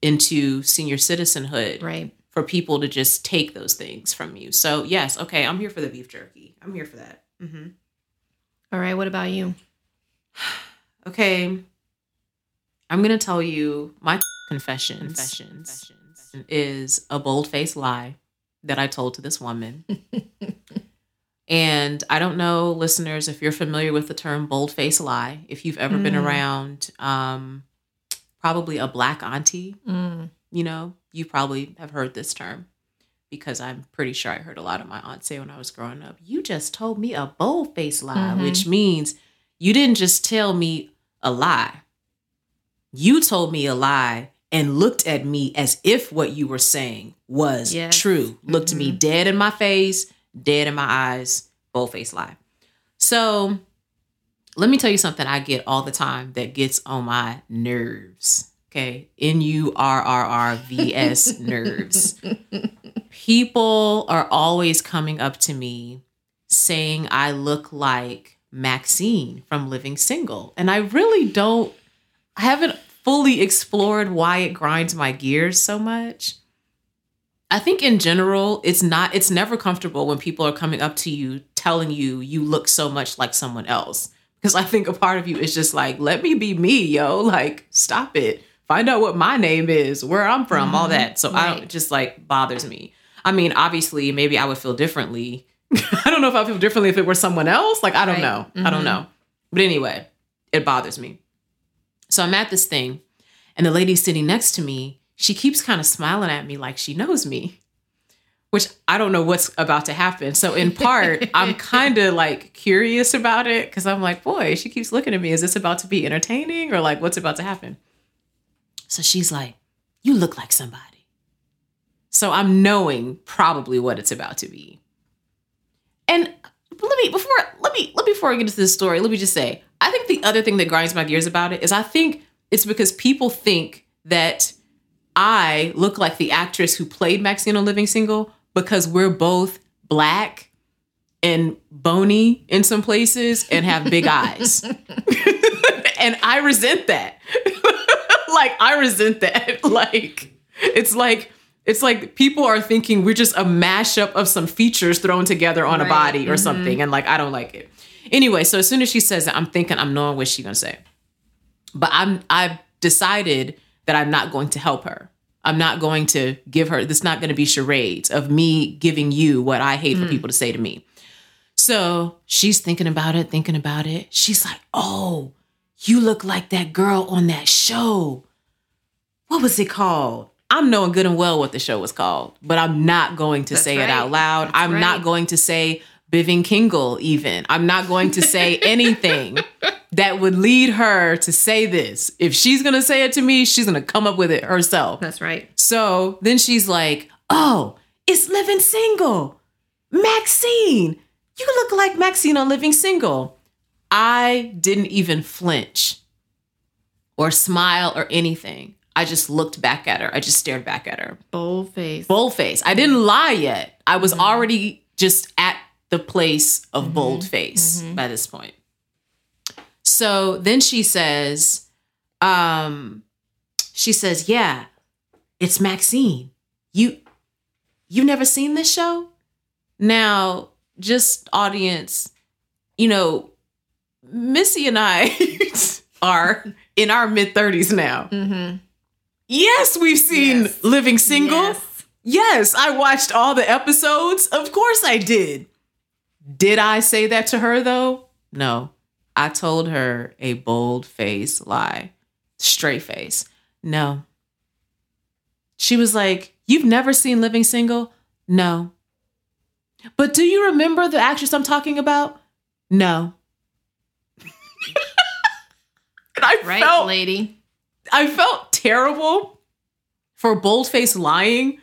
Speaker 1: into senior citizenhood
Speaker 2: right.
Speaker 1: for people to just take those things from you. So yes, okay, I'm here for the beef jerky. I'm here for that. hmm
Speaker 2: All right. What about you?
Speaker 1: Okay, I'm gonna tell you my confession. Confessions is a bold faced lie that I told to this woman. and I don't know, listeners, if you're familiar with the term bold faced lie. If you've ever been
Speaker 2: Mm.
Speaker 1: around, um, probably a black auntie
Speaker 2: Mm.
Speaker 1: you know, you probably have heard this term because I'm pretty sure I heard a lot of my aunts say when I was growing up, you just told me a bold faced lie,
Speaker 2: Mhm.
Speaker 1: which means you didn't just tell me a lie. You told me a lie and looked at me as if what you were saying was
Speaker 2: Yes.
Speaker 1: true. Looked me dead in my face, dead in my eyes, bold faced lie. So let me tell you something I get all the time that gets on my nerves. Okay. N U R R R V S nerves. People are always coming up to me saying I look like Maxine from Living Single. And I really don't, I haven't fully explored why it grinds my gears so much. I think in general, it's not, it's never comfortable when people are coming up to you telling you you look so much like someone else. Because I think a part of you is just like, let me be me, yo. Like, stop it. Find out what my name is, where I'm from, all that. So I don't,
Speaker 2: Right.
Speaker 1: it just like bothers me. I mean, obviously, maybe I would feel differently. I don't know if I feel differently if it were someone else. Like, I don't
Speaker 2: Right.
Speaker 1: know. I don't
Speaker 2: Mhm.
Speaker 1: know. But anyway, it bothers me. So I'm at this thing, and the lady sitting next to me, she keeps kind of smiling at me like she knows me, which I don't know what's about to happen. So, in part, I'm kind of like curious about it because I'm like, boy, she keeps looking at me. Is this about to be entertaining or like what's about to happen? So she's like, You look like somebody. So I'm knowing probably what it's about to be. And let me before let me let me before I get into this story, let me just say, I think the other thing that grinds my gears about it is I think it's because people think that I look like the actress who played Maxine on Living Single because we're both black and bony in some places and have big eyes. and I resent that. like I resent that. Like it's like it's like people are thinking we're just a mashup of some features thrown together on a body or mm-hmm. something and like I don't like it. Anyway, so as soon as she says that, I'm thinking I'm knowing what she's gonna say. But I'm I've decided that I'm not going to help her. I'm not going to give her this not going to be charades of me giving you what I hate for hmm. people to say to me. So she's thinking about it, thinking about it. She's like, "Oh, you look like that girl on that show. What was it called?" I'm knowing good and well what the show was called, but I'm not going to
Speaker 2: That's
Speaker 1: say it out loud.
Speaker 2: That's
Speaker 1: I'm not going to say Living Single even. I'm not going to say anything that would lead her to say this. If she's going to say it to me, she's going to come up with it herself.
Speaker 2: That's right.
Speaker 1: So then she's like, "Oh, it's Living Single. Maxine. You look like Maxine on Living Single." I didn't even flinch or smile or anything. I just looked back at her. I just stared back at her.
Speaker 2: Bold face.
Speaker 1: Bold face. I didn't lie yet. I was mm-hmm. already just at the place of mm-hmm. bold face mm-hmm. by this point. So then she says, um, she says, yeah, it's Maxine. You you've never seen this show? Now, just audience, you know, Missi and I are in our mid 30s now.
Speaker 2: Mm-hmm.
Speaker 1: Yes, we've seen
Speaker 2: Yes.
Speaker 1: Living Single.
Speaker 2: Yes.
Speaker 1: Yes, I watched all the episodes. Of course I did. Did I say that to her though? No. I told her a bold face lie. Straight face. No. She was like, You've never seen Living Single? No. But do you remember the actress I'm talking about? No. I
Speaker 2: Right,
Speaker 1: felt
Speaker 2: lady.
Speaker 1: I felt terrible for bold boldface lying,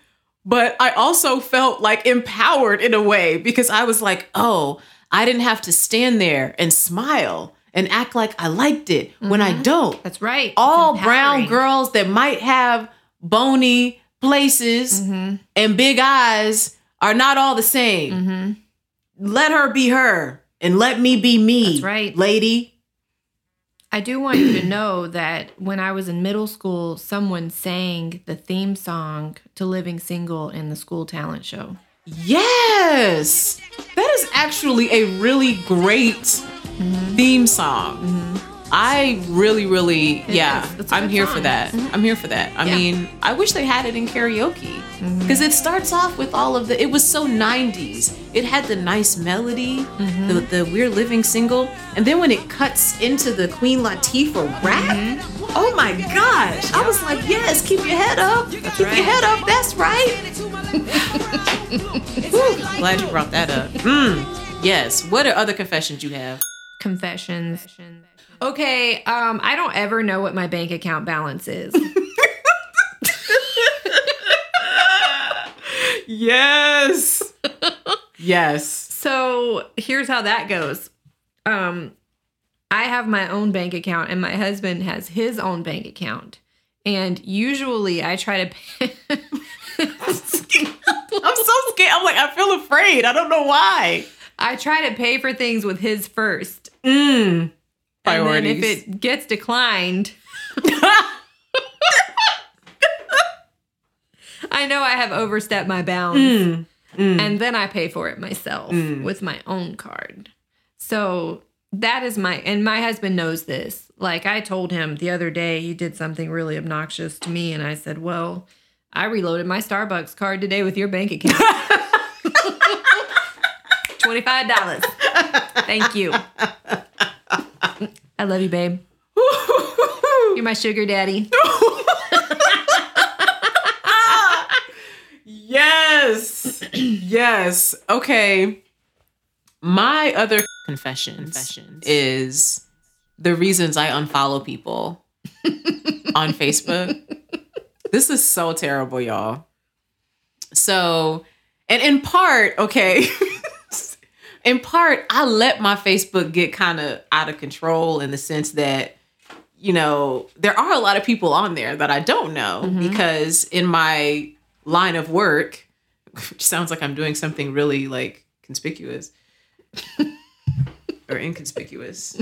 Speaker 1: but I also felt like empowered in a way because I was like, oh, I didn't have to stand there and smile and act like I liked it when I don't.
Speaker 2: That's right.
Speaker 1: All brown girls that might have bony places
Speaker 2: Mhm.
Speaker 1: and big eyes are not all the same.
Speaker 2: Mhm.
Speaker 1: Let her be her and let me be me.
Speaker 2: That's right.
Speaker 1: Lady.
Speaker 2: I do want you to know that when I was in middle school, someone sang the theme song to Living Single in the school talent show.
Speaker 1: Yes. That is actually a really great theme song. Mm-hmm. I really, really, yeah,
Speaker 2: is. It's a
Speaker 1: I'm
Speaker 2: good
Speaker 1: here for
Speaker 2: song.
Speaker 1: that. I'm here for that. I
Speaker 2: Yeah.
Speaker 1: mean, I wish they had it in karaoke mm-hmm. because it starts off with all of the, it was so 90s. It had the nice melody, mm-hmm. the, the We're Living single, and then when it cuts into the Queen Latifah rap, mm-hmm. oh my gosh, I was like, yes, keep your head up. keep
Speaker 2: right.
Speaker 1: your head up. That's right. Whew, glad you brought that up. Mm, yes. What are other confessions you have?
Speaker 2: Confessions. Okay, um, I don't ever know what my bank account balance is.
Speaker 1: Yes. yes.
Speaker 2: So here's how that goes. Um, I have my own bank account, and my husband has his own bank account. And usually, I try to pay.
Speaker 1: I'm so scared. I'm like, I feel afraid. I don't know why.
Speaker 2: I try to pay for things with his first,
Speaker 1: Mm.
Speaker 2: And then if it gets declined, I know I have overstepped my bounds.
Speaker 1: Mm. Mm.
Speaker 2: and then I pay for it myself
Speaker 1: Mm.
Speaker 2: with my own card. So that is my and my husband knows this. Like I told him the other day he did something really obnoxious to me and I said, "Well, I reloaded my Starbucks card today with your bank account." $25. Thank you. I love you, babe. You're my sugar daddy.
Speaker 1: yes. yes. Okay. My other confessions, confessions, is the reasons I unfollow people on Facebook. This is so terrible, y'all. So, and in part, okay in part, I let my Facebook get kind of out of control in the sense that, you know, there are a lot of people on there that I don't know mm-hmm. because in my line of work, which sounds like I'm doing something really like conspicuous or inconspicuous.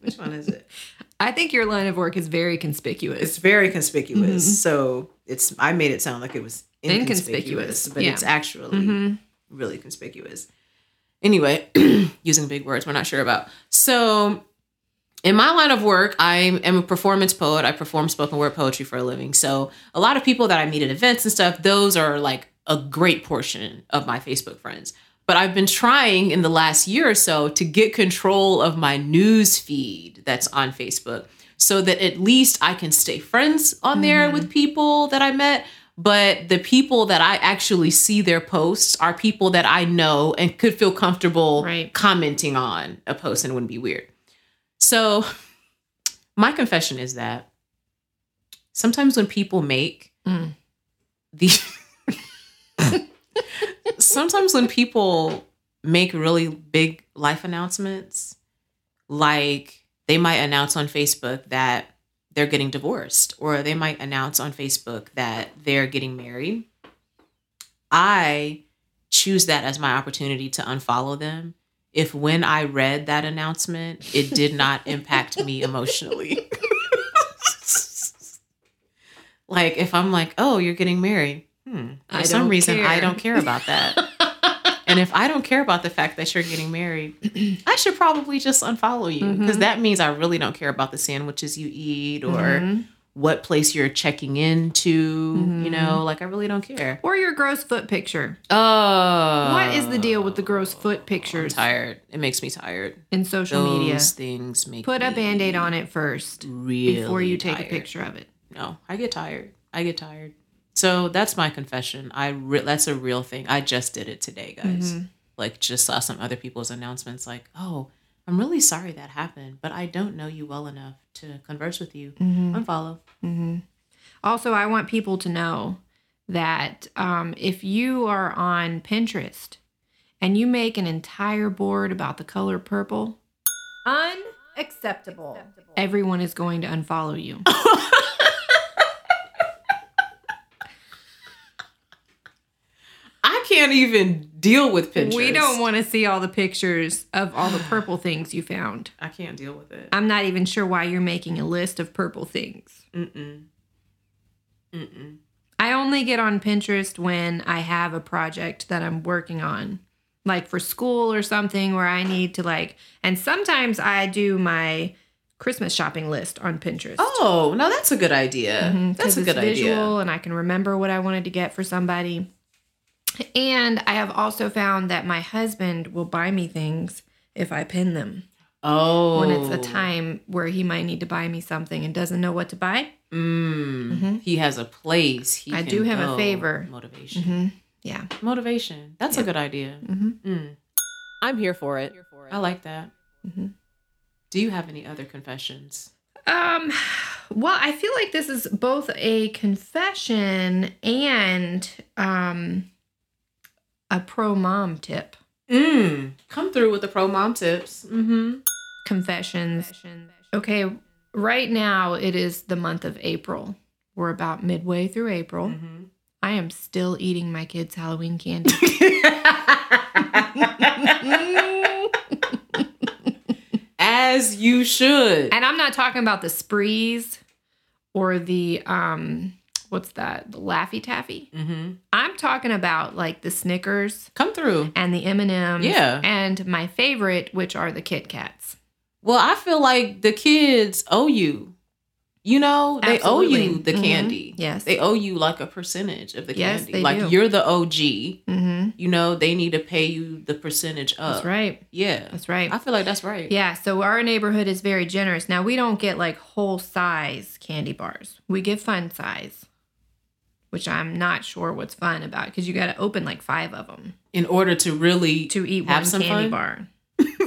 Speaker 1: Which one is it?
Speaker 2: I think your line of work is very conspicuous.
Speaker 1: It's very conspicuous. Mm-hmm. So it's I made it sound like it was inconspicuous,
Speaker 2: Inconspicuous,
Speaker 1: but
Speaker 2: yeah.
Speaker 1: it's actually mm-hmm. really conspicuous. Anyway, using big words we're not sure about. So in my line of work, I am a performance poet. I perform spoken word poetry for a living. So a lot of people that I meet at events and stuff, those are like a great portion of my Facebook friends. But I've been trying in the last year or so to get control of my news feed that's on Facebook so that at least I can stay friends on there mm-hmm. with people that I met. But the people that I actually see their posts are people that I know and could feel comfortable
Speaker 2: Right.
Speaker 1: commenting on a post and it wouldn't be weird. So, my confession is that sometimes when people make
Speaker 2: Mm.
Speaker 1: the sometimes when people make really big life announcements, like they might announce on Facebook that they're getting divorced, or they might announce on Facebook that they're getting married. I choose that as my opportunity to unfollow them if when I read that announcement, it did not impact me emotionally. like if I'm like, oh, you're getting married. Hmm. For
Speaker 2: I
Speaker 1: some reason, I don't care about that. and if I don't care about the fact that you're getting married, I should probably just unfollow you because
Speaker 2: Mm-hmm.
Speaker 1: that means I really don't care about the sandwiches you eat or
Speaker 2: Mhm.
Speaker 1: what place you're checking into.
Speaker 2: Mm-hmm.
Speaker 1: You know, like I really don't care.
Speaker 2: Or your gross foot picture.
Speaker 1: Oh,
Speaker 2: what is the deal with the gross foot
Speaker 1: I'm
Speaker 2: pictures
Speaker 1: tired. It makes me tired.
Speaker 2: in social
Speaker 1: Those
Speaker 2: media?
Speaker 1: things make
Speaker 2: Put a band aid on it first
Speaker 1: really
Speaker 2: before you take
Speaker 1: tired.
Speaker 2: a picture of it.
Speaker 1: No, I get tired. I get tired. So that's my confession. I re- that's a real thing. I just did it today, guys.
Speaker 2: Mm-hmm.
Speaker 1: Like just saw some other people's announcements like, "Oh, I'm really sorry that happened, but I don't know you well enough to converse with you.
Speaker 2: Mm-hmm.
Speaker 1: Unfollow."
Speaker 2: Also, I want people to know that um, if you are on Pinterest and you make an entire board about the color purple, unacceptable. Everyone is going to unfollow you.
Speaker 1: I can't even deal with Pinterest.
Speaker 2: We don't want to see all the pictures of all the purple things you found.
Speaker 1: I can't deal with it.
Speaker 2: I'm not even sure why you're making a list of purple things.
Speaker 1: Mm-mm. Mm-mm.
Speaker 2: I only get on Pinterest when I have a project that I'm working on, like for school or something where I need to like, and sometimes I do my Christmas shopping list on Pinterest.
Speaker 1: Oh, no, that's a good idea.
Speaker 2: Mhm,
Speaker 1: That's a
Speaker 2: it's
Speaker 1: good
Speaker 2: visual
Speaker 1: idea.
Speaker 2: and I can remember what I wanted to get for somebody. And I have also found that my husband will buy me things if I pin them
Speaker 1: Oh,
Speaker 2: when it's a time where he might need to buy me something and doesn't know what to buy.
Speaker 1: Mm, He has a place. He
Speaker 2: Mm-hmm. I
Speaker 1: can
Speaker 2: do have a favor.
Speaker 1: Motivation.
Speaker 2: hmm Yeah.
Speaker 1: Motivation. That's a good idea.
Speaker 2: Mhm.
Speaker 1: Mm. I'm here for it. I like that.
Speaker 2: Mhm.
Speaker 1: Do you have any other confessions?
Speaker 2: Um, well, I feel like this is both a confession and um a pro mom tip.
Speaker 1: Mm. Come through with the pro mom tips. Mm-hmm.
Speaker 2: Confessions. Okay, right now it is the month of April. We're about midway through April.
Speaker 1: Mm-hmm.
Speaker 2: I am still eating my kids' Halloween candy.
Speaker 1: As you should.
Speaker 2: and I'm not talking about the sprees or the um what's that? The Laffy Taffy.
Speaker 1: Mm-hmm.
Speaker 2: I'm talking about like the Snickers
Speaker 1: Come through.
Speaker 2: and the M&Ms
Speaker 1: Yeah.
Speaker 2: and my favorite which are the Kit Kats.
Speaker 1: Well, I feel like the kids owe you. You know, they owe you the
Speaker 2: Mhm.
Speaker 1: candy.
Speaker 2: Yes.
Speaker 1: They owe you like a percentage of the
Speaker 2: Yes,
Speaker 1: candy. like
Speaker 2: do.
Speaker 1: you're the OG.
Speaker 2: Mhm.
Speaker 1: You know, they need to pay you the percentage up.
Speaker 2: That's right.
Speaker 1: Yeah.
Speaker 2: That's right.
Speaker 1: I feel like that's right.
Speaker 2: Yeah, so our neighborhood is very generous. Now we don't get like whole size candy bars. We get fun size. Which I'm not sure what's fun about because you got to open like five of them
Speaker 1: In order to really
Speaker 2: to eat
Speaker 1: have
Speaker 2: one
Speaker 1: some
Speaker 2: candy
Speaker 1: fun?
Speaker 2: bar.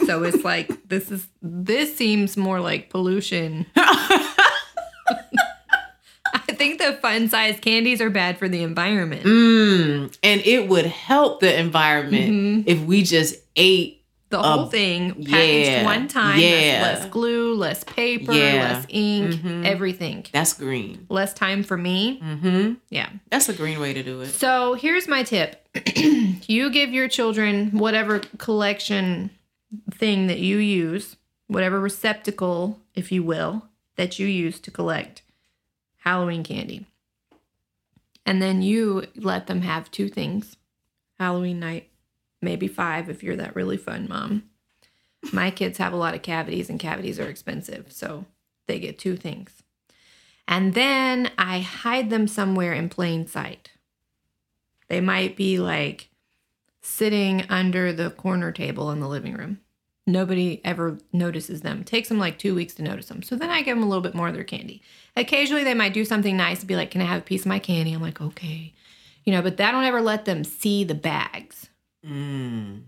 Speaker 2: so it's like this is this seems more like pollution. I think the fun size candies are bad for the environment.
Speaker 1: Mm, and it would help the environment
Speaker 2: Mm-hmm.
Speaker 1: if we just ate.
Speaker 2: The whole
Speaker 1: Um,
Speaker 2: thing packaged
Speaker 1: yeah,
Speaker 2: one time.
Speaker 1: yeah.
Speaker 2: Less, less glue, less paper,
Speaker 1: Yeah.
Speaker 2: less ink,
Speaker 1: Mhm.
Speaker 2: everything.
Speaker 1: That's green.
Speaker 2: Less time for me.
Speaker 1: Mm-hmm.
Speaker 2: Yeah.
Speaker 1: That's a green way to do it.
Speaker 2: So here's my tip you give your children whatever collection thing that you use, whatever receptacle, if you will, that you use to collect Halloween candy. And then you let them have two things Halloween night, maybe five if you're that really fun mom. My kids have a lot of cavities, and cavities are expensive. So they get two things. And then I hide them somewhere in plain sight. They might be like sitting under the corner table in the living room. Nobody ever notices them. It takes them like two weeks to notice them. So then I give them a little bit more of their candy. Occasionally they might do something nice and be like, Can I have a piece of my candy? I'm like, Okay. You know, but I don't ever let them see the bags
Speaker 1: Mm.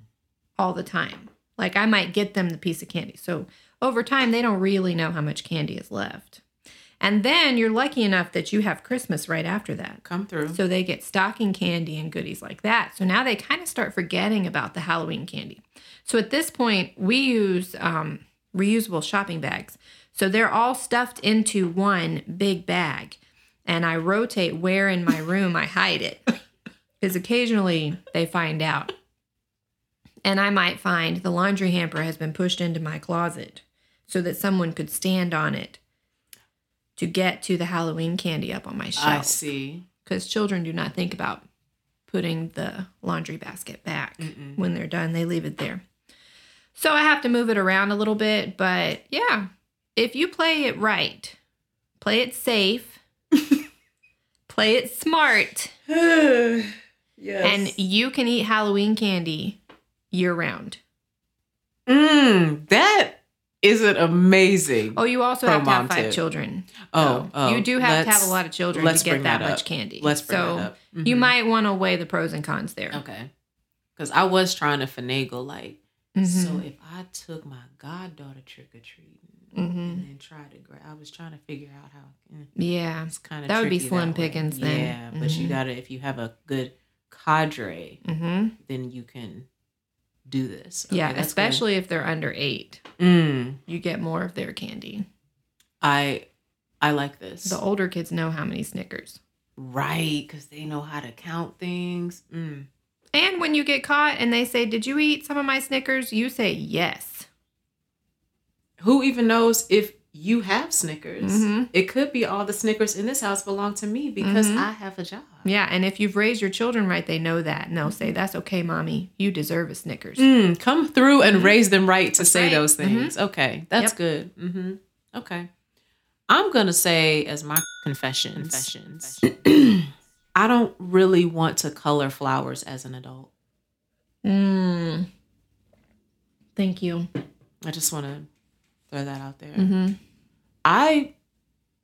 Speaker 2: all the time. Like I might get them the piece of candy. So over time, they don't really know how much candy is left. And then you're lucky enough that you have Christmas right after that.
Speaker 1: Come through.
Speaker 2: So they get stocking candy and goodies like that. So now they kind of start forgetting about the Halloween candy. So at this point, we use um, reusable shopping bags. So they're all stuffed into one big bag. And I rotate where in my room I hide it. Because occasionally they find out. And I might find the laundry hamper has been pushed into my closet so that someone could stand on it to get to the Halloween candy up on my shelf
Speaker 1: I see.
Speaker 2: because children do not think about putting the laundry basket back when they're done. They leave it there. So I have to move it around a little bit, but yeah, if you play it right, play it safe, play it smart,
Speaker 1: yes.
Speaker 2: and you can eat Halloween candy year round.
Speaker 1: mm, that is an amazing.
Speaker 2: Oh, you also have to have five
Speaker 1: tip.
Speaker 2: children.
Speaker 1: Oh,
Speaker 2: So
Speaker 1: oh,
Speaker 2: you do have to have a lot of children
Speaker 1: let's
Speaker 2: to get that,
Speaker 1: that
Speaker 2: much candy.
Speaker 1: Let's bring
Speaker 2: so
Speaker 1: that up.
Speaker 2: you
Speaker 1: Mhm.
Speaker 2: might want to weigh the pros and cons there.
Speaker 1: Okay. Because I was trying to finagle, like,
Speaker 2: Mhm.
Speaker 1: so if I took my goddaughter trick or treating
Speaker 2: Mhm.
Speaker 1: and then tried to, gra- I was trying to figure out how. eh,
Speaker 2: Yeah.
Speaker 1: It's kind of
Speaker 2: That would be slim pickings then.
Speaker 1: Yeah, but you
Speaker 2: Mhm.
Speaker 1: gotta if you have a good cadre,
Speaker 2: Mm-hmm.
Speaker 1: then you can do this. Okay,
Speaker 2: yeah, especially if they're under eight,
Speaker 1: Mm,
Speaker 2: you get more of their candy.
Speaker 1: I I like this.
Speaker 2: The older kids know how many Snickers.
Speaker 1: right, because they know how to count things. Mm.
Speaker 2: And when you get caught and they say, Did you eat some of my Snickers? You say yes.
Speaker 1: Who even knows if you have Snickers?
Speaker 2: Mhm.
Speaker 1: It could be all the Snickers in this house belong to me because
Speaker 2: Mhm.
Speaker 1: I have a job.
Speaker 2: Yeah. And if you've raised your children right, they know that. And they'll say, That's okay, mommy. You deserve a Snickers.
Speaker 1: Mm, come through and raise them right to
Speaker 2: That's
Speaker 1: say
Speaker 2: right.
Speaker 1: those things. Okay, that's
Speaker 2: Yep.
Speaker 1: good. hmm Okay, I'm gonna say as my confessions. Confessions. I don't really want to color flowers as an adult.
Speaker 2: Mm. Thank you.
Speaker 1: I just want to throw that out there.
Speaker 2: Mm-hmm.
Speaker 1: I,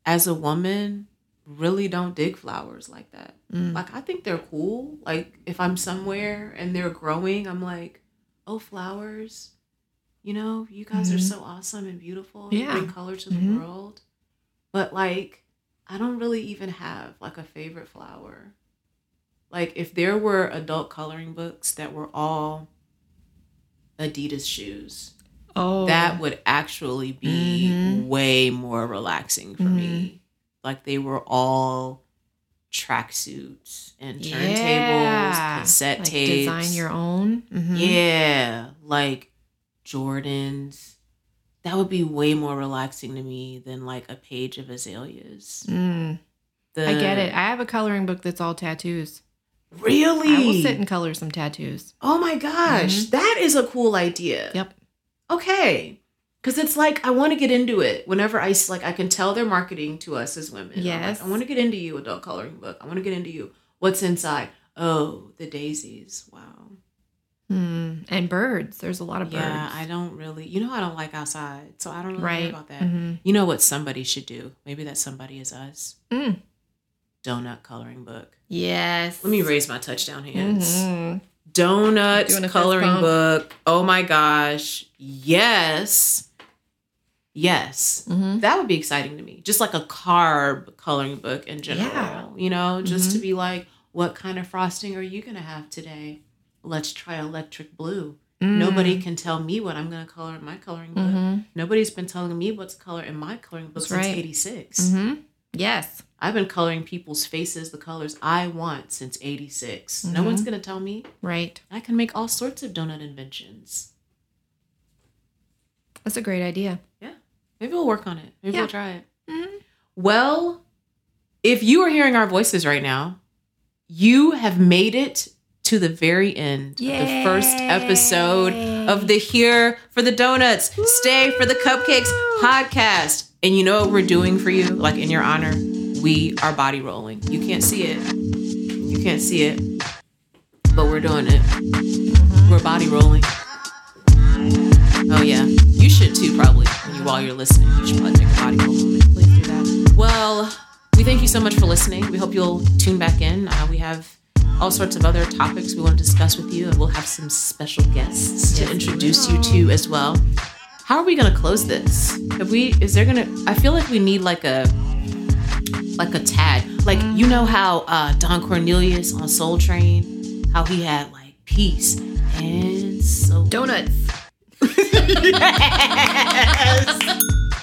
Speaker 1: as a woman, really don't dig flowers like that.
Speaker 2: Mm.
Speaker 1: Like I think they're cool. Like if I'm somewhere and they're growing, I'm like, oh, flowers. You know, you guys are
Speaker 2: Mhm.
Speaker 1: so awesome and beautiful. You
Speaker 2: Yeah.
Speaker 1: bring color to the
Speaker 2: Mhm.
Speaker 1: world. But like, I don't really even have like a favorite flower. Like if there were adult coloring books that were all Adidas shoes,
Speaker 2: Oh,
Speaker 1: that would actually be
Speaker 2: Mhm.
Speaker 1: way more relaxing for me. Like they were all tracksuits and turntables,
Speaker 2: Yeah.
Speaker 1: cassette
Speaker 2: like
Speaker 1: tapes.
Speaker 2: design your own. Mhm.
Speaker 1: Yeah, like Jordans. That would be way more relaxing to me than like a page of azaleas.
Speaker 2: Mm.
Speaker 1: The,
Speaker 2: I get it. I have a coloring book that's all tattoos.
Speaker 1: Really?
Speaker 2: I will sit and color some tattoos.
Speaker 1: oh my gosh, that is a cool idea.
Speaker 2: Mm-hmm. Yep.
Speaker 1: Okay because it's like i want to get into it whenever I like i can tell they're marketing to us as women I'm like,
Speaker 2: Yes.
Speaker 1: i want to get into you adult coloring book i want to get into you what's inside oh the daisies wow
Speaker 2: Mm. And birds. There's a lot of birds.
Speaker 1: yeah i don't really you know i don't like outside so i don't really
Speaker 2: right.
Speaker 1: about that
Speaker 2: Mhm.
Speaker 1: you know what somebody should do maybe that somebody is us
Speaker 2: Mm.
Speaker 1: donut coloring book.
Speaker 2: Yes.
Speaker 1: Let me raise my touchdown hands.
Speaker 2: Mhm.
Speaker 1: Donut
Speaker 2: Doing a fist
Speaker 1: coloring book. Oh my gosh. Yes. Yes.
Speaker 2: Mhm.
Speaker 1: That would be exciting to me. Just like a carb coloring book in general.
Speaker 2: Yeah.
Speaker 1: You know, just to
Speaker 2: Mhm.
Speaker 1: be like, what kind of frosting are you going to have today? Let's try electric blue.
Speaker 2: Mm.
Speaker 1: Nobody can tell me what I'm going to color in my coloring book.
Speaker 2: Mhm.
Speaker 1: Nobody's been telling me what's color in my coloring book
Speaker 2: That's
Speaker 1: since
Speaker 2: right.
Speaker 1: 86.
Speaker 2: Mhm. Yes.
Speaker 1: I've been coloring people's faces the colors I want since 86. No
Speaker 2: Mhm.
Speaker 1: one's going to tell me.
Speaker 2: Right.
Speaker 1: I can make all sorts of donut inventions.
Speaker 2: That's a great idea.
Speaker 1: Yeah. Maybe we'll work on it. Maybe
Speaker 2: Yeah.
Speaker 1: we'll try it.
Speaker 2: Mhm.
Speaker 1: Well, if you are hearing our voices right now, you have made it to the very end of the first episode of the Here for the Donuts, Stay for the Cupcakes podcast. And you know what we're doing for you, like in your honor? We are body rolling. You can't see it. You can't see it. But we're doing it. We're body rolling. Oh yeah. You should too, probably. When you while you're listening. You should probably take a body roll moment. Please do that. Well, we thank you so much for listening. We hope you'll tune back in. Uh, we have all sorts of other topics we want to discuss with you, and we'll have some special guests to
Speaker 2: Yes,
Speaker 1: introduce you to as well. How are we gonna close this? Have we is there gonna I feel like we need like a like a tad. Like you know how uh Don Cornelius on Soul Train, how he had like peace and so
Speaker 2: Donuts.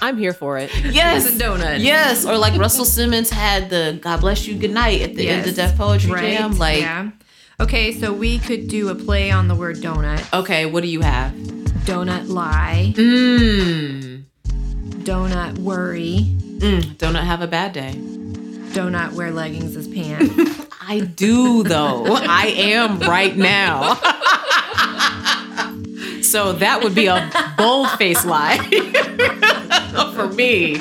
Speaker 1: I'm here for it. Yes.
Speaker 2: and donuts.
Speaker 1: Yes. Or like Russell Simmons had the God bless you, good night at the end of
Speaker 2: Yes.
Speaker 1: Def Poetry
Speaker 2: Right.
Speaker 1: Jam. Like,
Speaker 2: yeah. Okay, so we could do a play on the word donut.
Speaker 1: okay, what do you have?
Speaker 2: Donut lie.
Speaker 1: Mmm.
Speaker 2: Donut worry.
Speaker 1: Mm. Don't have a bad day.
Speaker 2: Donut wear leggings as pants.
Speaker 1: I do though. I am right now. so that would be a bold face lie for me.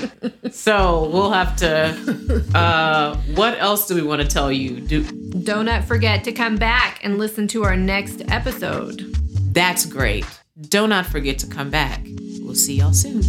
Speaker 1: So we'll have to. Uh, what else do we want to tell you? Do
Speaker 2: Do not forget to come back and listen to our next episode.
Speaker 1: that's great. Do not forget to come back. We'll see y'all soon.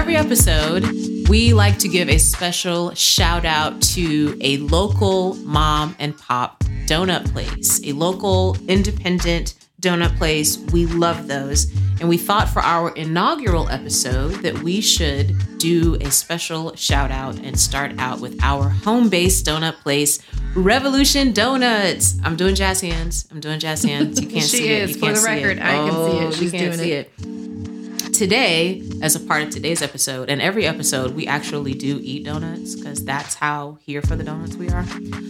Speaker 1: Every episode, we like to give a special shout out to a local mom and pop donut place, a local independent donut place. We love those. And we thought for our inaugural episode that we should do a special shout out and start out with our home based donut place, Revolution Donuts. I'm doing jazz hands. I'm doing jazz hands. You can't see it.
Speaker 2: is.
Speaker 1: You
Speaker 2: For the record,
Speaker 1: it.
Speaker 2: I can see it.
Speaker 1: Oh,
Speaker 2: She's
Speaker 1: you can't
Speaker 2: doing
Speaker 1: see
Speaker 2: it.
Speaker 1: it today as a part of today's episode and every episode we actually do eat donuts because that's how here for the donuts we are.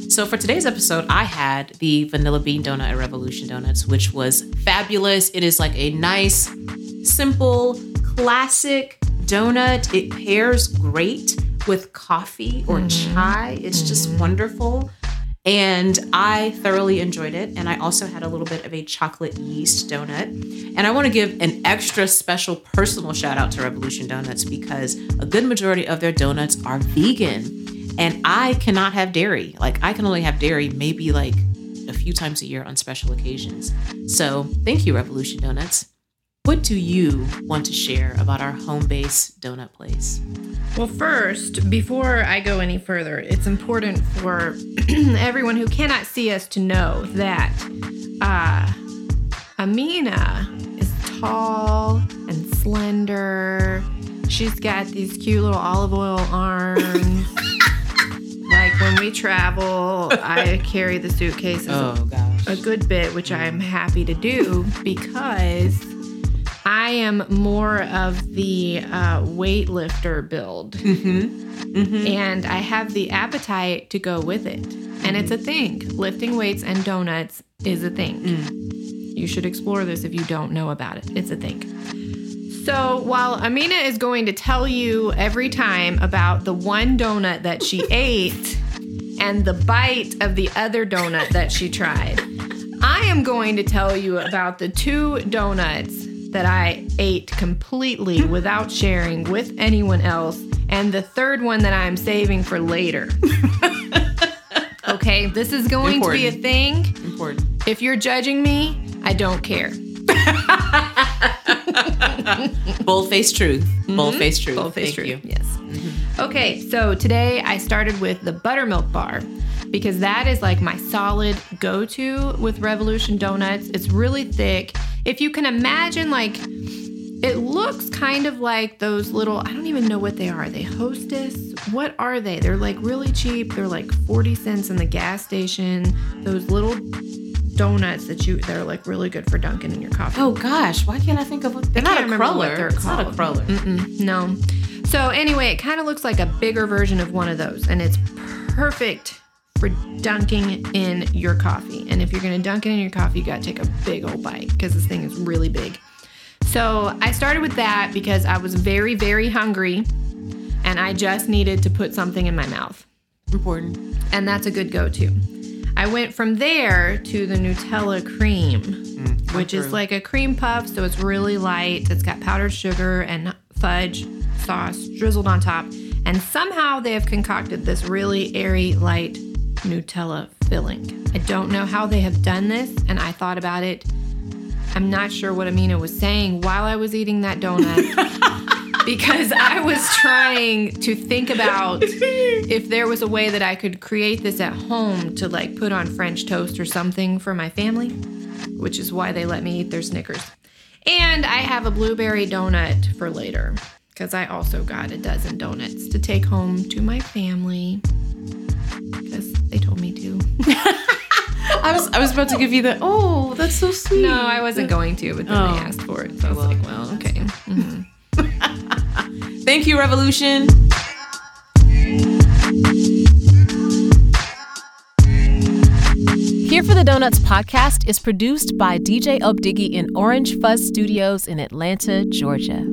Speaker 1: So for today's episode i had the vanilla bean donut at revolution donuts which was fabulous. It is like a nice simple classic donut. It pairs great with coffee or mm-hmm. chai. It's just mm-hmm. wonderful and I thoroughly enjoyed it. And I also had a little bit of a chocolate yeast donut. And I want to give an extra special personal shout out to Revolution Donuts because a good majority of their donuts are vegan. And I cannot have dairy. Like, I can only have dairy maybe like a few times a year on special occasions. So, thank you, Revolution Donuts. What do you want to share about our home base donut place?
Speaker 2: Well, first, before I go any further, it's important for everyone who cannot see us to know that uh, Amena is tall and slender. She's got these cute little olive oil arms. like when we travel, I carry the suitcases
Speaker 1: Oh, gosh.
Speaker 2: a good bit, which I'm happy to do because I am more of the uh, weightlifter build. Mm-hmm. Mm-hmm. And I have the appetite to go with it. And it's a thing. Lifting weights and donuts is a thing. Mm. You should explore this if you don't know about it. It's a thing. So while Amena is going to tell you every time about the one donut that she ate and the bite of the other donut that she tried, I am going to tell you about the two donuts that I ate completely without sharing with anyone else, and the third one that I'm saving for later. okay, this is going to be a thing.
Speaker 1: Important.
Speaker 2: If you're judging me, I don't care.
Speaker 1: Bold faced truth. Mm-hmm. Bold faced truth.
Speaker 2: Bold face truth.
Speaker 1: you.
Speaker 2: Yes. Okay, so today I started with the buttermilk bar because that is like my solid go to with Revolution Donuts. It's really thick. If you can imagine, like, it looks kind of like those little, I don't even know what they are. Are they hostess? What are they? They're like really cheap. They're like 40 cents in the gas station. Those little donuts that you, they're like really good for dunking in your coffee.
Speaker 1: Oh gosh, why can't I think of what they're not a cruller.
Speaker 2: they're
Speaker 1: It's not a cruller.
Speaker 2: No. So anyway, it kind of looks like a bigger version of one of those, and it's perfect for dunking in your coffee. And if you're gonna dunk it in your coffee, you gotta take a big old bite because this thing is really big. So I started with that because I was very, very hungry, and I just needed to put something in my mouth
Speaker 1: Important.
Speaker 2: and that's a good go-to. I went from there to the Nutella cream, mm, which is like a cream puff, so it's really light. It's got powdered sugar and fudge sauce drizzled on top, and somehow they have concocted this really airy, light Nutella filling. I don't know how they have done this, and I thought about it. I'm not sure what Amena was saying while I was eating that donut because I was trying to think about if there was a way that I could create this at home to like put on French toast or something for my family, which is why they let me eat their Snickers. And I have a blueberry donut for later because I also got a dozen donuts to take home to my family because they told me to.
Speaker 1: I was I was about to give you the oh that's so sweet.
Speaker 2: No, I wasn't going to, but then
Speaker 1: Oh.
Speaker 2: they asked for it. So I was
Speaker 1: Well,
Speaker 2: like,
Speaker 1: well,
Speaker 2: well, okay. Mhm.
Speaker 1: Thank you, Revolution.
Speaker 4: Here for the Donuts podcast is produced by DJ Opdiggy in Orange Fuzz Studios in Atlanta, Georgia.